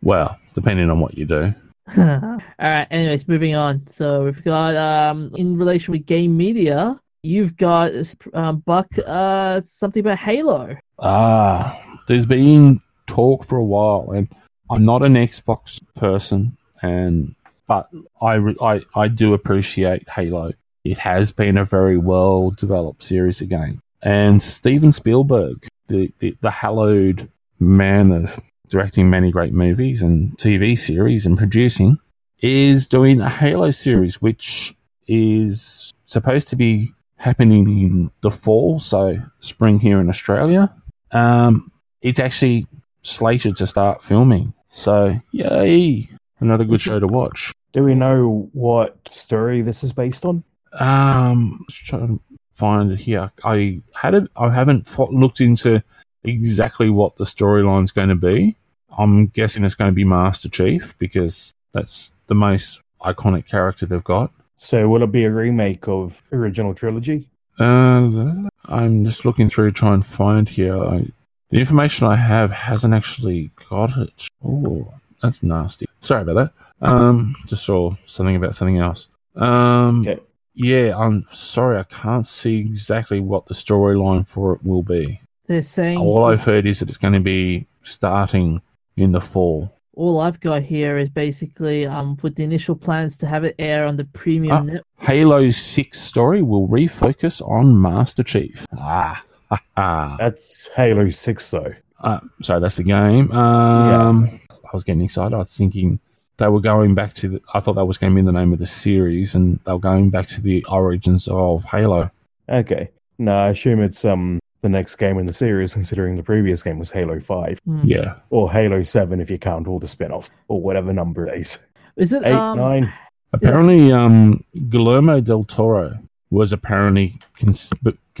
S3: Well, depending on what you do.
S1: All right. Anyways, moving on. So we've got um in relation with game media, you've got um, Buck uh something about Halo.
S3: Ah, there's been talk for a while, and I'm not an Xbox person, and but I I I do appreciate Halo. It has been a very well developed series again, and Steven Spielberg, the, the the hallowed man of directing many great movies and TV series and producing, is doing a Halo series, which is supposed to be happening in the fall, so spring here in Australia. Um, it's actually slated to start filming. So, yay! Another good show to watch.
S2: Do we know what story this is based on?
S3: Um, just trying to find it here. I had it. I haven't looked into exactly what the storyline's going to be. I'm guessing it's going to be Master Chief because that's the most iconic character they've got.
S2: So will it be a remake of original trilogy?
S3: Uh, I'm just looking through to try and find here. I, the information I have hasn't actually got it. Oh, that's nasty. Sorry about that. Um, just saw something about something else. Um,
S2: Okay.
S3: yeah, I'm sorry, I can't see exactly what the storyline for it will be.
S1: They're saying
S3: All I've heard is that it's going to be starting in the fall.
S1: all I've got here is basically um with the initial plans to have it air on the premium
S3: Ah.
S1: net.
S3: Halo 6 story will refocus on Master Chief. Ah, ha, ha.
S2: That's Halo 6, though.
S3: Uh, sorry, that's the game. Um, I was getting excited. I was thinking they were going back to. The, I thought that was going to be the name of the series, and they were going back to the origins of Halo.
S2: Okay. No, I assume it's um the next game in the series, considering the previous game was Halo 5.
S1: Hmm.
S3: Yeah,
S2: Or Halo 7 if you count all the spin offs, or whatever number it is.
S1: Is it
S2: 8,
S1: um
S2: 9.
S3: apparently, um, Guillermo del Toro was apparently cons-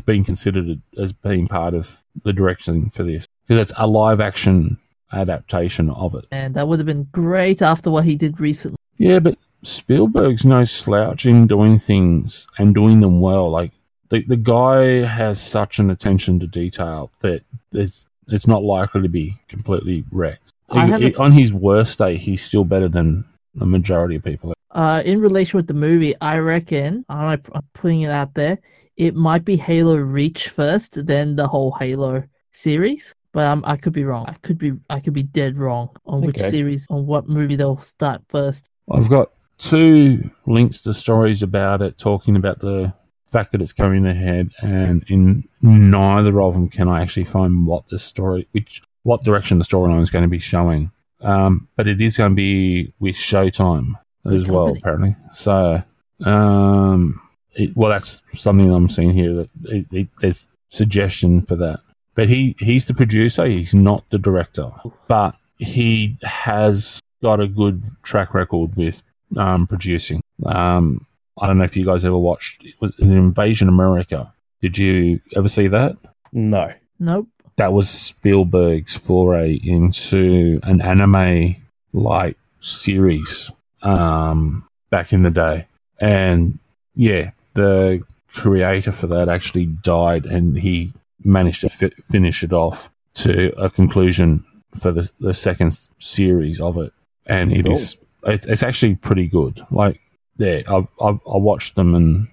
S3: being considered as being part of the direction for this because it's a live action adaptation of it.
S1: and that would have been great after what he did recently.
S3: Yeah, but Spielberg's no slouch in doing things and doing them well. Like the the guy has such an attention to detail that there's it's not likely to be completely wrecked. He- he- on his worst day, he's still better than the majority of people.
S1: Uh, in relation with the movie, I reckon I'm I'm putting it out there. It might be Halo Reach first, then the whole Halo series. But um, I could be wrong. I could be I could be dead wrong on which
S2: Okay.
S1: series on what movie they'll start first.
S3: I've got two links to stories about it, talking about the fact that it's going ahead, and in neither of them can I actually find what the story, which what direction the storyline is going to be showing. Um, but it is going to be with Showtime as well, apparently. So, um, it, well, that's something I'm seeing here that it, it, there's suggestion for that. But he he's the producer. He's not the director, but he has got a good track record with um, producing. Um, I don't know if you guys ever watched. It was, it was Invasion America. Did you ever see that?
S2: No.
S1: Nope.
S3: That was Spielberg's foray into an anime like series um, back in the day, and yeah, the creator for that actually died, and he managed to fi- finish it off to a conclusion for the the second series of it, and it
S2: Cool.
S3: is it's, it's actually pretty good. Like, yeah, I've, I've I watched them and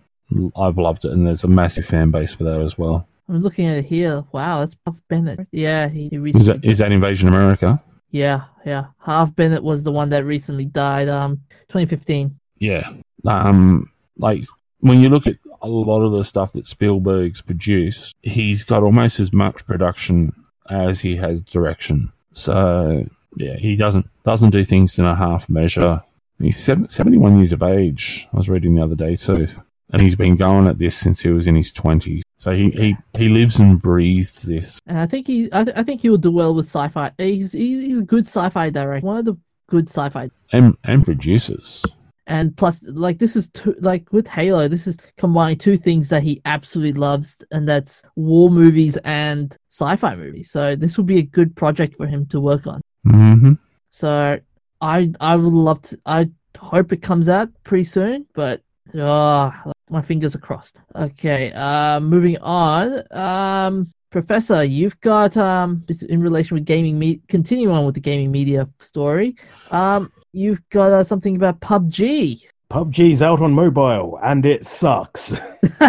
S3: I've loved it, and there's a massive fan base for that as well.
S1: I'm looking at it here. Wow, that's Harve Bennett. Yeah, he, he
S3: Is that is that Invasion America?
S1: yeah, yeah. Harve Bennett was the one that recently died. Um, 2015.
S3: Yeah. Um, like when you look at a lot of the stuff that Spielberg's produced, he's got almost as much production as he has direction. So yeah, he doesn't doesn't do things in a half measure. He's seven, 71 years of age. I was reading the other day too, and he's been going at this since he was in his twenties. So he, he, he lives and breathes this.
S1: And I think he, I, th- I think he will do well with sci-fi. He's, he's, he's a good sci-fi director. One of the good sci-fi.
S3: And and produces.
S1: And plus, like this is two, like with Halo, this is combining two things that he absolutely loves, and that's war movies and sci-fi movies. So this will be a good project for him to work on.
S3: Mm-hmm.
S1: So I, I would love to. I hope it comes out pretty soon, but ah, my fingers are crossed. Okay, uh, moving on. Um, Professor, you've got um, in relation with gaming. Me- continue on with the gaming media story. Um, you've got uh, something about PUBG.
S2: PUBG's out on mobile and it sucks.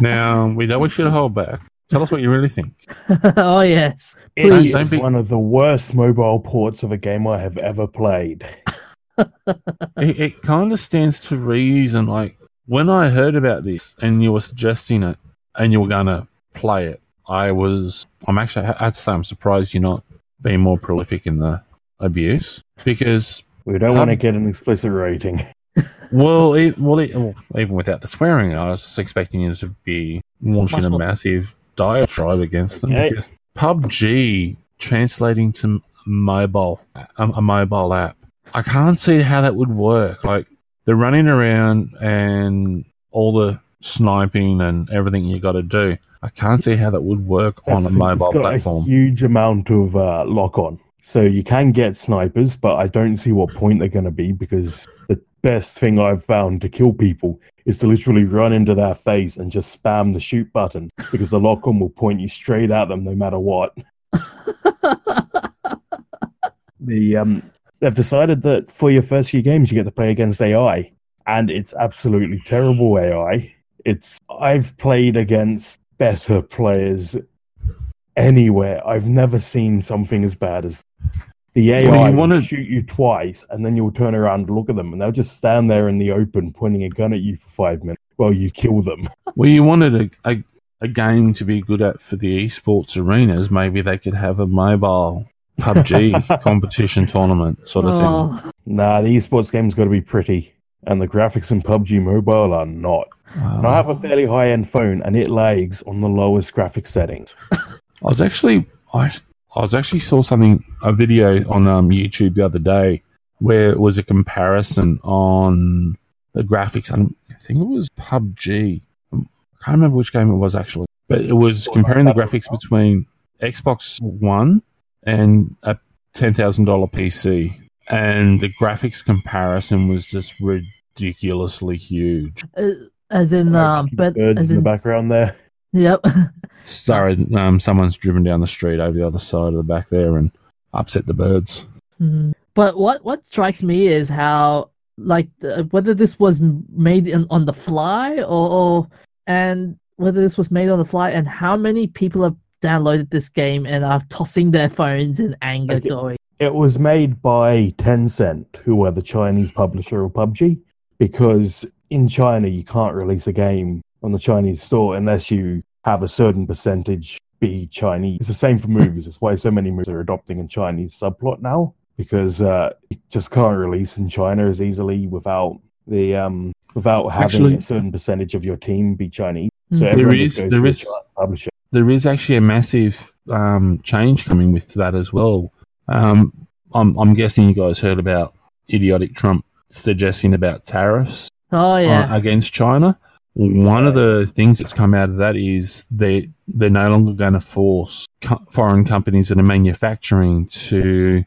S3: Now we know we should hold back. Tell us what you really think.
S1: oh yes,
S2: It
S1: Please.
S3: Don't be-
S2: one of the worst mobile ports of a game I have ever played.
S3: it, it kind of stands to reason. Like when I heard about this and you were suggesting it and you were going to play it, I was. I'm actually. I have to say, I'm surprised you're not being more prolific in the abuse because.
S2: We don't
S3: Pub-
S2: want to get an explicit rating.
S3: Well, it, well, it, well, even without the swearing, I was just expecting you to be launching a massive diatribe against them
S2: Okay.
S3: because PUBG translating to mobile a, a mobile app. I can't see how that would work. Like they're running around and all the sniping and everything you got to do. I can't see how that would work on a mobile platform.
S2: A huge amount of uh, lock on. So you can get snipers, but I don't see what point they're going to be because the best thing I've found to kill people is to literally run into their face and just spam the shoot button because the lock on will point you straight at them no matter what. The um, they've decided that for your first few games you get to play against AI, and it's absolutely terrible AI. It's I've played against better players anywhere. I've never seen something as bad as the AI
S3: Well, you wanna-
S2: shoot you twice, and then you'll turn around and look at them, and they'll just stand there in the open, pointing a gun at you for five minutes while you kill them.
S3: Well, you wanted a, a, a game to be good at for the esports arenas. Maybe they could have a mobile PUBG competition tournament sort of thing.
S1: Oh,
S2: Nah, the esports game's got to be pretty, and the graphics in PUBG Mobile are not. And I have a fairly high end phone, and it lags on the lowest graphics settings.
S3: I was actually I I was actually saw something a video on um, YouTube the other day where it was a comparison on the graphics. and I think it was PUBG. I can't remember which game it was actually, but it was comparing the graphics between Xbox One and a ten thousand dollar PC, and the graphics comparison was just ridiculously huge.
S1: uh, as in, um, but
S2: birds
S1: as
S2: in the background there.
S1: yep.
S3: Sorry, um, someone's driven down the street over the other side of the back there and upset the birds.
S1: Mhm. But what what strikes me is how like the, whether this was made in, on the fly or, or and whether this was made on the fly and how many people have downloaded this game and are tossing their phones in anger
S2: Okay.
S1: going
S2: It was made by Tencent, who are the Chinese publisher of PUBG, because in China you can't release a game on the Chinese store unless you have a certain percentage be Chinese. It's the same for movies. It's why so many movies are adopting a Chinese subplot now, because uh, you just can't release in China as easily without the um without having
S3: Actually-
S2: a certain percentage of your team be Chinese.
S1: Mm.
S2: So
S1: There
S2: everyone
S3: is-
S2: just goes
S3: there
S2: to a
S3: is-
S2: Chinese publisher.
S3: there is actually a massive um, change coming with that as well. Um, I'm, I'm guessing you guys heard about idiotic Trump suggesting about tariffs
S1: oh
S3: uh, against China. One of the things that's come out of that is they they're no longer going to force co- foreign companies that are manufacturing to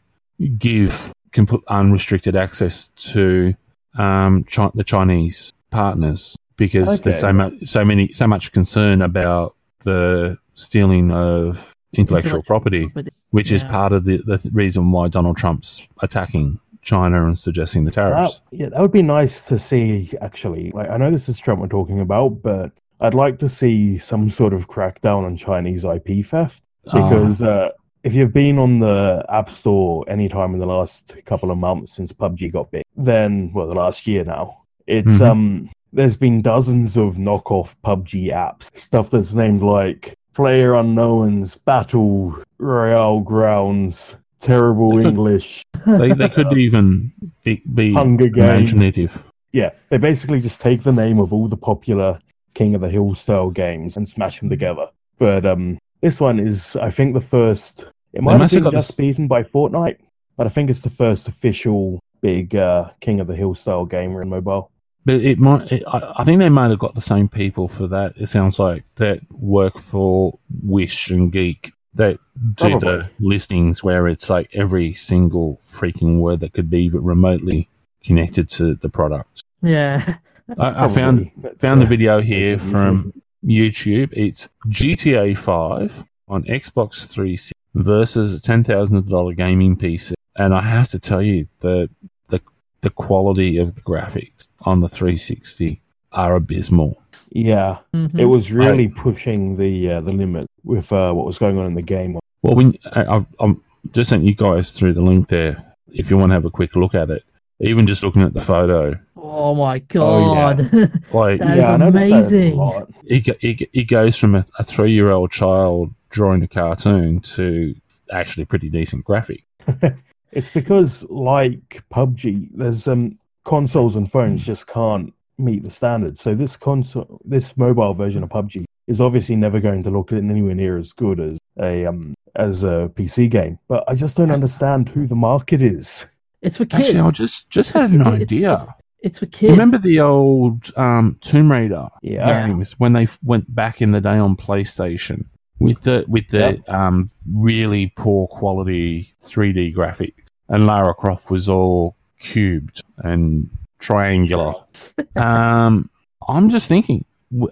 S3: give complete unrestricted access to um, Chi- the Chinese partners because there's so much so many so much concern about the stealing of intellectual
S1: Intellectual
S3: property,
S1: property.
S3: which is part of the, the reason why Donald Trump's attacking China and suggesting the tariffs.
S2: That, yeah, that would be nice to see. Actually, like I know this is Trump we're talking about, but I'd like to see some sort of crackdown on Chinese IP theft
S3: Ah.
S2: because uh, if you've been on the App Store anytime in the last couple of months since PUBG got big, then well, the last year now, it's
S3: Mhm.
S2: um, there's been dozens of knockoff PUBG apps, stuff that's named like Player Unknowns, Battle Royale Grounds, Terrible
S3: They could-
S2: English.
S3: they, they could even be, be
S2: Hunger Games.
S3: imaginative.
S2: Yeah, they basically just take the name of all the popular King of the Hill style games and smash them together. But um, this one is, I think, the first. It might have been just
S3: this-
S2: beaten by Fortnite, but I think it's the first official big uh, King of the Hill style gamer in mobile.
S3: But it might. It, I, I think they might have got the same people for that. It sounds like that work for Wish and Geek that do the listings where it's like every single freaking word that could be remotely connected to the product.
S1: yeah
S3: I, I found found the
S2: uh,
S3: video here
S2: easy.
S3: from YouTube. It's GTA 5 on Xbox 360 versus a ten thousand dollar gaming PC, and I have to tell you the the the quality of the graphics on the 360 are abysmal.
S2: Yeah,
S1: Mhm.
S2: it was really pushing the uh, the limit with uh, what was going on in the game.
S3: Well, when I, I've, I'm just sent you guys through the link there if you want to have a quick look at it. Even just looking at the photo,
S1: oh my
S2: Oh, yeah.
S1: god
S3: like
S1: That is
S2: I noticed that a
S1: amazing.
S2: lot.
S3: it, it, it goes from a, a three year old child drawing a cartoon to actually pretty decent graphic.
S2: It's because, like PUBG, there's um consoles and phones just can't meet the standards. So this console, this mobile version of PUBG is obviously never going to look anywhere near as good as a um as a PC game. But I just don't understand who the market is.
S1: It's for kids
S3: Actually, I just just had an
S1: It's-
S3: idea.
S1: It's for kids.
S3: Remember the old um, Tomb Raider
S2: Yeah.
S3: games when they went back in the day on PlayStation with the with the um, really poor quality 3D graphics, and Lara Croft was all cubed and triangular. um, I'm just thinking,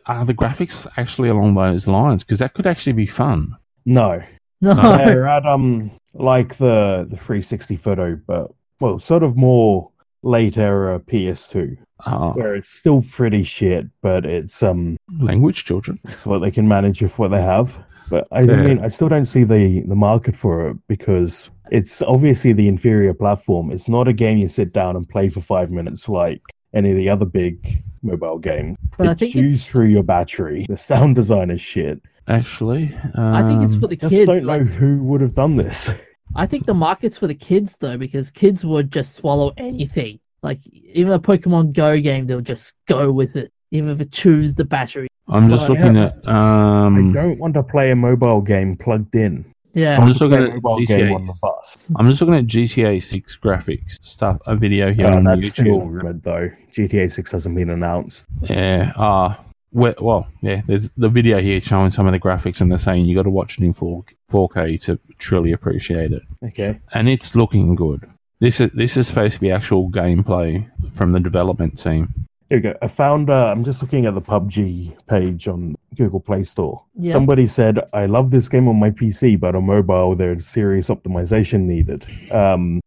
S3: are the graphics actually along those lines? Because that could actually be fun.
S2: No,
S1: no.
S2: they're at um like the the 360 photo, but well, sort of more late era PS2,
S3: Uh,
S2: where it's still pretty shit, but it's um
S3: language children.
S2: it's what they can manage with what they have. But I
S3: Yeah.
S2: mean, I still don't see the the market for it because it's obviously the inferior platform. It's not a game you sit down and play for five minutes like any of the other big mobile games.
S1: But I think
S2: chews
S1: it's,
S2: through your battery. The sound design is shit.
S3: Actually,
S1: I think it's
S3: um,
S1: for the kids.
S2: Just don't
S1: like-
S2: know who would have done this.
S1: I think the market's for the kids though, because kids would just swallow anything. Like even a Pokemon Go game, they'll just go with it, even if it chews the battery.
S3: I'm just
S2: Well,
S3: looking
S2: have-
S3: at. Um,
S2: I don't want to play a mobile game plugged in.
S1: Yeah,
S3: I'm just
S2: I want to
S3: looking at
S2: mobile game on
S3: GTA. I'm just looking at GTA 6 graphics stuff. A video here
S2: Yeah,
S3: on
S2: that's
S3: YouTube.
S2: still rumored though. GTA 6 hasn't been announced.
S3: Yeah. Ah. well, well, yeah. There's the video here showing some of the graphics, and they're saying you got to watch it in 4 4K to truly appreciate it.
S2: Okay.
S3: And it's looking good. This is this is supposed to be actual gameplay from the development team.
S2: Here we go. I found. Uh, I'm just looking at the PUBG page on Google Play Store.
S1: Yeah.
S2: Somebody said, "I love this game on my PC, but on mobile there's serious optimization needed." Um,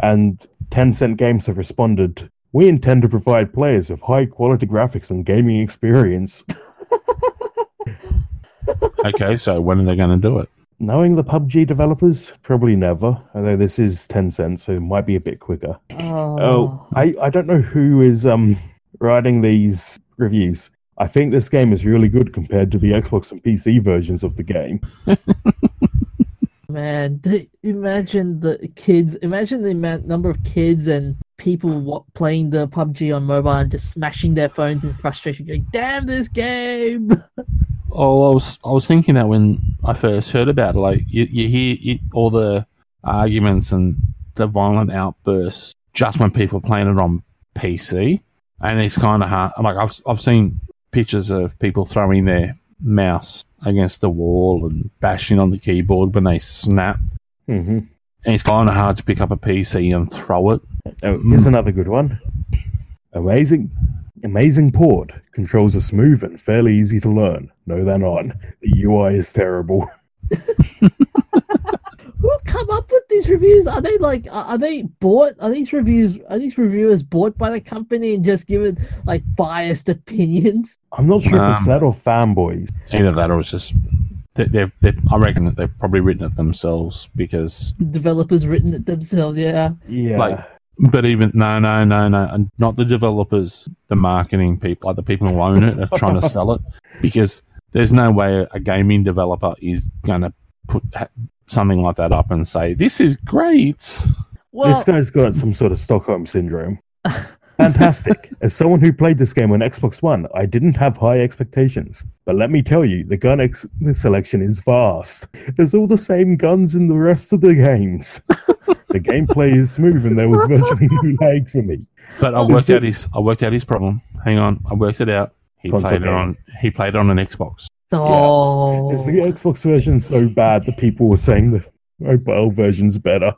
S2: and Tencent Games have responded, "We intend to provide players with high quality graphics and gaming experience."
S3: Okay, so when are they going to do it?
S2: Knowing the PUBG developers, probably never. Although this is Tencent, so it might be a bit quicker.
S1: Oh,
S2: Oh, I, I don't know who is um writing these reviews. I think this game is really good compared to the Xbox and PC versions of the game.
S1: man! Imagine the kids. Imagine the amount, number of kids and people wa- playing the PUBG on mobile and just smashing their phones in frustration, going, "Damn this game!"
S3: Oh, I was I was thinking that when I first heard about it, like you, you hear all the arguments and the violent outbursts just when people are playing it on PC, and it's kind of hard. Like I've I've seen pictures of people throwing their mouse against the wall and bashing on the keyboard when they snap,
S2: Mm-hmm.
S3: and it's kind of hard to pick up a PC and throw it.
S2: Oh, here's another good one. Amazing, amazing port. Controls are smooth and fairly easy to learn. No, they're not. The UI is terrible.
S1: Who come up with these reviews? Are they like are are they bought? Are these reviews are these reviewers bought by the company and just given like biased opinions?
S2: I'm not sure if it's
S3: Um,
S2: that or fanboys.
S3: Either that or it's just they, they've, they I reckon that they've probably written it themselves because
S1: Developers written it themselves, yeah.
S2: Yeah.
S3: like But even no, no, no, no, and not the developers, the marketing people, like the people who own it, are trying to sell it because there's no way a gaming developer is going to put ha- something like that up and say this is great.
S1: Well,
S2: this guy's got some sort of Stockholm syndrome. Fantastic. As someone who played this game on Xbox One, I didn't have high expectations. But let me tell you, the gun ex- selection is vast. There's all the same guns in the rest of the games. the gameplay is smooth and there was virtually no lag for me.
S3: But I worked out his I worked out his problem. Hang on, I worked it out. He
S2: Console
S3: played it on he played it on an Xbox.
S1: Oh,
S2: Is the Xbox version so bad that people were saying the mobile version's better?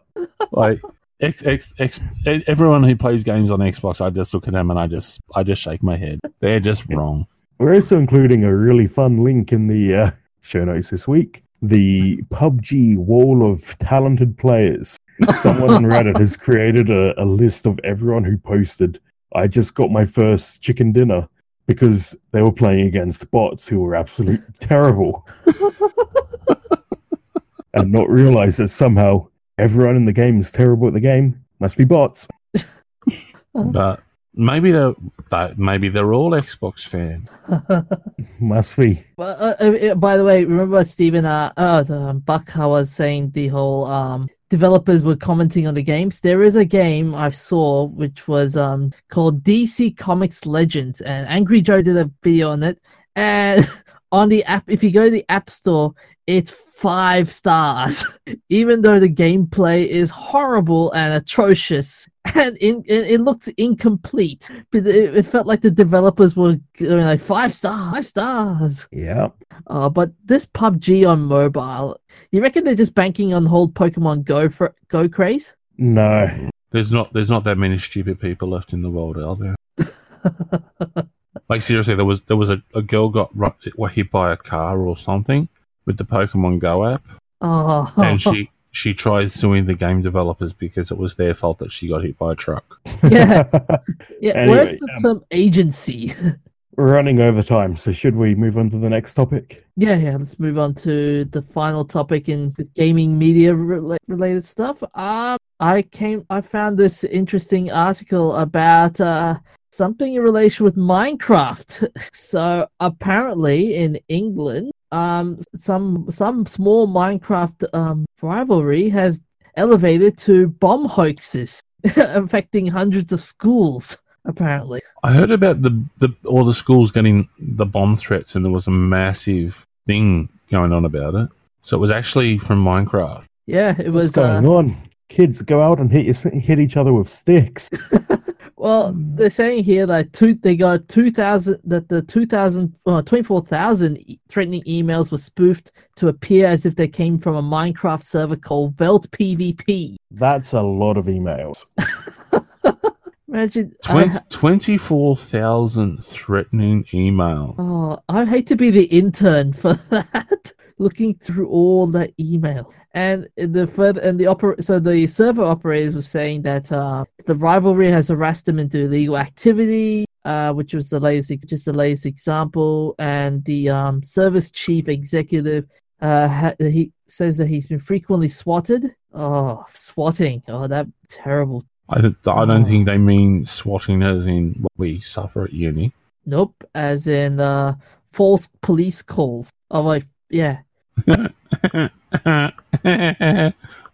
S3: Like X, X, X, e- everyone who plays games on Xbox, I just look at them and I just I just shake my head. They're just wrong.
S2: We're also including a really fun link in the uh, show notes this week. The PUBG wall of talented players. Someone on Reddit has created a, a list of everyone who posted, I just got my first chicken dinner because they were playing against bots who were absolutely terrible. and not realize that somehow everyone in the game is terrible at the game. Must be bots.
S3: But maybe they're that maybe they're all Xbox fans.
S2: Must be.
S1: But, uh, uh, by the way, remember Stephen? Uh, uh the, Buck I was saying the whole um developers were commenting on the games. There is a game I saw which was um called DC Comics Legends, and Angry Joe did a video on it. And on the app, if you go to the App Store, it's five stars, even though the gameplay is horrible and atrocious. And in, it, it looked incomplete. But it, it felt like the developers were going like five star, five stars.
S2: Yeah.
S1: Uh, but this PUBG on mobile, you reckon they're just banking on the whole Pokemon Go for Go craze?
S2: No.
S3: There's not there's not that many stupid people left in the world are there. Like seriously, there was there was a, a girl got ru- hit by a car or something with the Pokemon Go app,
S1: Oh,
S3: and she she tried suing the game developers because it was their fault that she got hit by a truck.
S1: yeah, yeah.
S2: Anyway,
S1: where's the
S2: um,
S1: term agency?
S2: We're running over time, so should we move on to the next topic?
S1: Yeah, yeah. Let's move on to the final topic in gaming media rela- related stuff. Um, I came, I found this interesting article about uh, something in relation with Minecraft. So apparently, in England, um, some some small Minecraft um rivalry has elevated to bomb hoaxes affecting hundreds of schools. Apparently,
S3: I heard about the, the all the schools getting the bomb threats, and there was a massive thing going on about it. So it was actually from Minecraft.
S1: yeah, it
S2: What's
S1: was. Uh,
S2: going on? Kids, go out and hit your, hit each other with sticks.
S1: Well, they're saying here that two, they got 2,000, that the 2,000, uh, 24,000 e- threatening emails were spoofed to appear as if they came from a Minecraft server called Velt PvP.
S2: That's a lot of emails.
S1: Imagine, I,
S3: 20, 24,000 threatening emails.
S1: oh, I hate to be the intern for that, looking through all the email. And the further, and the oper- so the server operators were saying that uh, the rivalry has harassed them into illegal activity, uh, which was the latest, ex- just the latest example. And the um, service chief executive, uh, ha- he says that he's been frequently swatted. Oh, swatting! Oh, that terrible.
S3: I, th- I don't
S1: Oh.
S3: think they mean swatting as in what we suffer at uni.
S1: Nope, as in uh, false police calls. Oh, like yeah.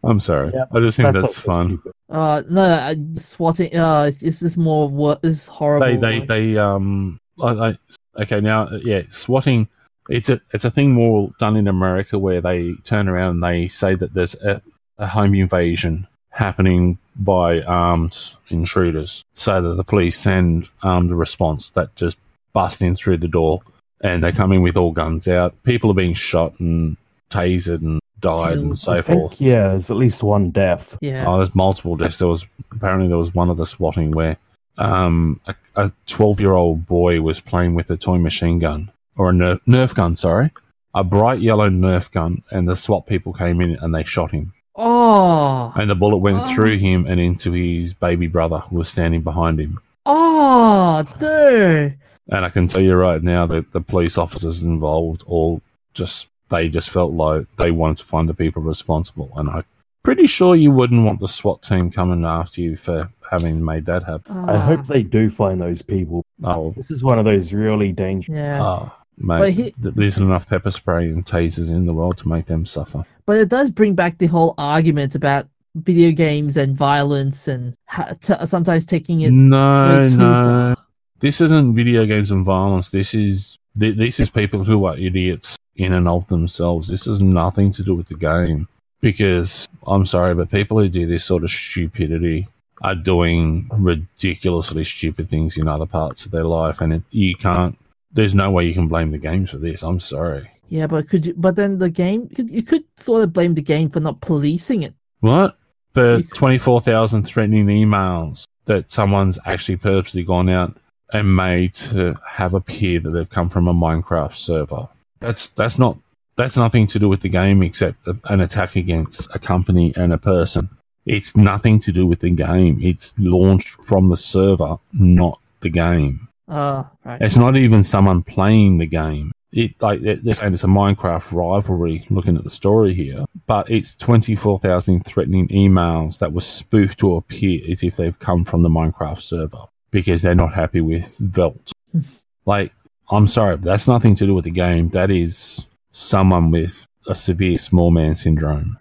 S3: I'm sorry.
S2: Yep,
S3: I just think that's,
S2: also
S3: fun.
S2: stupid.
S1: Uh, no, uh, swatting. Uh, it's, it's just more. What is horrible.
S3: They they
S1: like-
S3: they um I, I, okay now yeah swatting it's a it's a thing more done in America where they turn around and they say that there's a, a home invasion happening by armed intruders so that the police send armed response that just bust in through the door and they come in with all guns out people are being shot and tasered and died and so
S2: I think,
S3: forth
S2: yeah, there's at least one death.
S1: Yeah.
S3: Oh, there's multiple deaths. There was apparently there was one of the swatting where um, a twelve-year-old boy was playing with a toy machine gun or a nerf, nerf gun. Sorry, a bright yellow nerf gun, and the SWAT people came in and they shot him,
S1: Oh.
S3: and the bullet went
S1: Oh.
S3: through him and into his baby brother who was standing behind him.
S1: Oh, dude.
S3: And I can tell you right now that the police officers involved all just they just felt like they wanted to find the people responsible, and I'm pretty sure you wouldn't want the SWAT team coming after you for having made that happen.
S2: I
S1: Ah,
S2: hope they do find those people.
S3: Oh,
S2: This is one of those really dangerous.
S1: Yeah.
S3: oh mate,
S1: he-
S3: th- there's enough pepper spray and tasers in the world to make them suffer.
S1: But it does bring back the whole argument about video games and violence and ha- t- sometimes taking it.
S3: No, no,
S1: far.
S3: this isn't video games and violence. This is th- this is people who are idiots in and of themselves. This has nothing to do with the game. Because I'm sorry, but people who do this sort of stupidity are doing ridiculously stupid things in other parts of their life, and it, you can't. There's no way you can blame the games for this. I'm sorry.
S1: Yeah, but could you? But then the game, you could sort of blame the game for not policing it.
S3: What? For
S1: You c-
S3: 24,000 threatening emails that someone's actually purposely gone out and made to have appear that they've come from a Minecraft server. That's that's not that's nothing to do with the game except an attack against a company and a person. It's nothing to do with the game. It's launched from the server, not the game.
S1: Uh, right.
S3: It's not even someone playing the game. It like they're they're saying it's a Minecraft rivalry. Looking at the story here, but it's twenty four thousand threatening emails that were spoofed to appear as if they've come from the Minecraft server because they're not happy with Velt. like, I'm sorry, but that's nothing to do with the game. That is someone with a severe small man syndrome.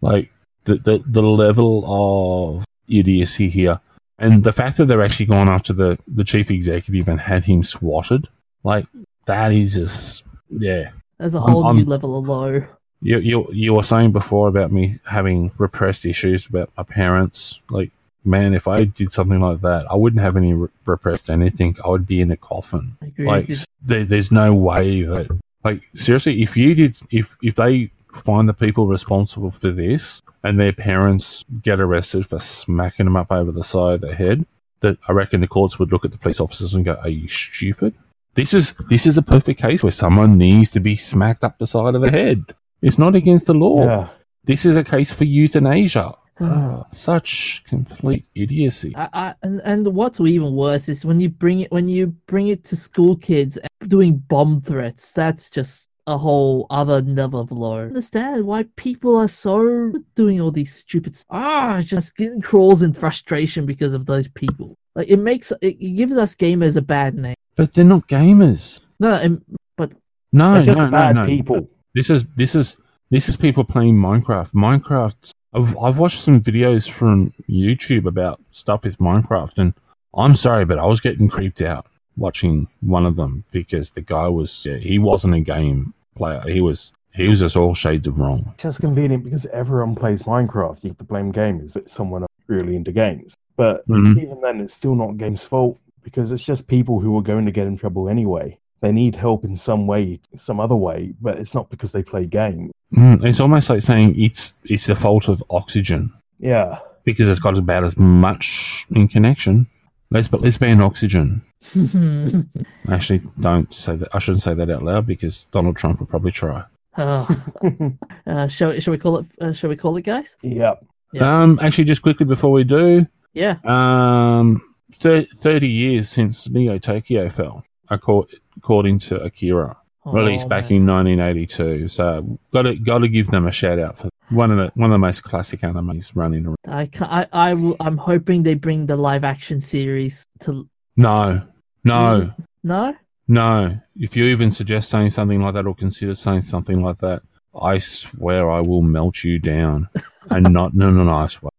S3: Like the the, the level of idiocy here. And the fact that they're actually gone after the, the chief executive and had him swatted, like that is just yeah.
S1: There's a
S3: I'm-
S1: whole new
S3: I'm-
S1: level of low.
S3: You you you were saying before about me having repressed issues about my parents. Like man, if I did something like that, I wouldn't have any re- repressed anything. I would be in a coffin. Like, there, there's no way that, like, seriously, if you did, if if they find the people responsible for this and their parents get arrested for smacking them up over the side of the head, that I reckon the courts would look at the police officers and go, "Are you stupid?" This is this is a perfect case where someone needs to be smacked up the side of the head. It's not against the law.
S2: Yeah.
S3: This is a case for euthanasia. Hmm. Such complete idiocy.
S1: I, I, and and what's even worse is when you bring it when you bring it to school kids doing bomb threats. That's just a whole other level of low. I understand why people are so doing all these stupid s- ah just skin crawls in frustration because of those people. Like it makes it, it gives us gamers a bad name.
S3: But they're not gamers.
S1: No, and- but
S3: No,
S2: They're just
S3: no, no,
S2: bad
S3: no.
S2: people.
S3: This is this is this is people playing Minecraft. Minecraft. I've I've watched some videos from YouTube about stuff with Minecraft, and I'm sorry, but I was getting creeped out watching one of them because the guy was yeah, he wasn't a game player. He was he was just all shades of wrong.
S2: It's just convenient because everyone plays Minecraft. You have to blame gamers that someone really into games. But
S3: Mhm.
S2: even then, it's still not games' fault because it's just people who are going to get in trouble anyway. They need help in some way, some other way, but it's not because they play games.
S3: Mm, it's almost like saying it's it's the fault of oxygen
S2: Yeah.
S3: because it's got about as much in connection. Let's but let's ban oxygen. Actually, don't say that. I shouldn't say that out loud because Donald Trump would probably try.
S1: oh, uh, shall shall we call it? Uh, shall we call it, guys?
S2: Yep.
S1: Yeah.
S3: Um, actually, just quickly before we do,
S1: Yeah.
S3: um, thir- thirty years since Neo Tokyo fell, according to Akira, released
S1: Oh,
S3: back
S1: man.
S3: in 1982. So, got to got to give them a shout out for one of the one of the most classic animes running around.
S1: I can I I will, I'm hoping they bring the live action series to.
S3: No, no,
S1: No.
S3: no. If you even suggest saying something like that or consider saying something like that, I swear I will melt you down, and not in a nice way.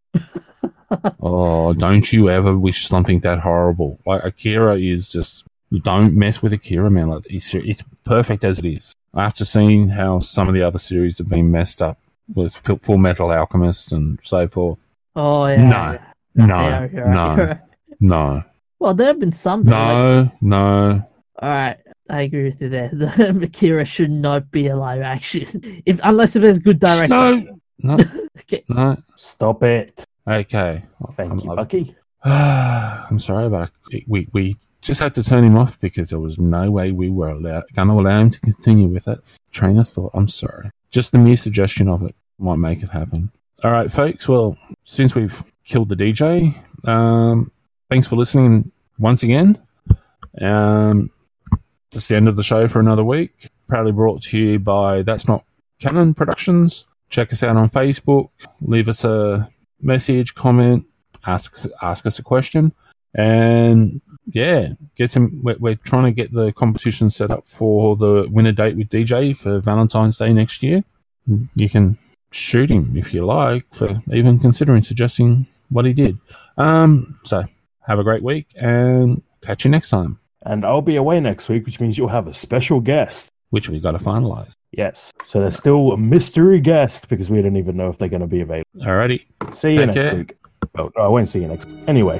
S3: Oh, don't you ever wish something that horrible. Like Akira is just don't mess with Akira, man. Like it's it's perfect as it is. After seeing how some of the other series have been messed up with Full Full Metal Alchemist and so forth.
S1: Oh yeah.
S3: No. No,
S1: Yeah, you're right,
S3: no.
S1: right.
S3: No,
S1: Well, there have been some. though, like-
S3: no, no.
S1: all right, I agree with you there. The Akira should not be a live action, if unless if there's good direction.
S3: No, no,
S1: Okay.
S3: no.
S2: Stop it.
S3: Okay.
S2: Thank
S3: I'm,
S2: you,
S3: I'm-
S2: Bucky.
S3: I'm sorry, but I, we we just had to turn him off because there was no way we were going to allow him to continue with that train of thought. I'm sorry. Just the mere suggestion of it might make it happen. All right, folks. Well, since we've killed the DJ, um, thanks for listening once again. Um, that's the end of the show for another week. Proudly brought to you by That's Not Canon Productions. Check us out on Facebook. Leave us a message, comment, ask ask us a question, and yeah, get some. We're, we're trying to get the competition set up for the winner date with DJ for Valentine's Day next year. You can shoot him if you like for even considering suggesting what he did. Um, so have a great week and catch you next time,
S2: And I'll be away next week, which means you'll have a special guest.
S3: which we've got to finalize.
S2: Yes. So there's still a mystery guest because we don't even know if they're going to be available.
S3: Alrighty,
S2: See you
S3: Take
S2: next
S3: care.
S2: week. No, I won't see you next. Anyway.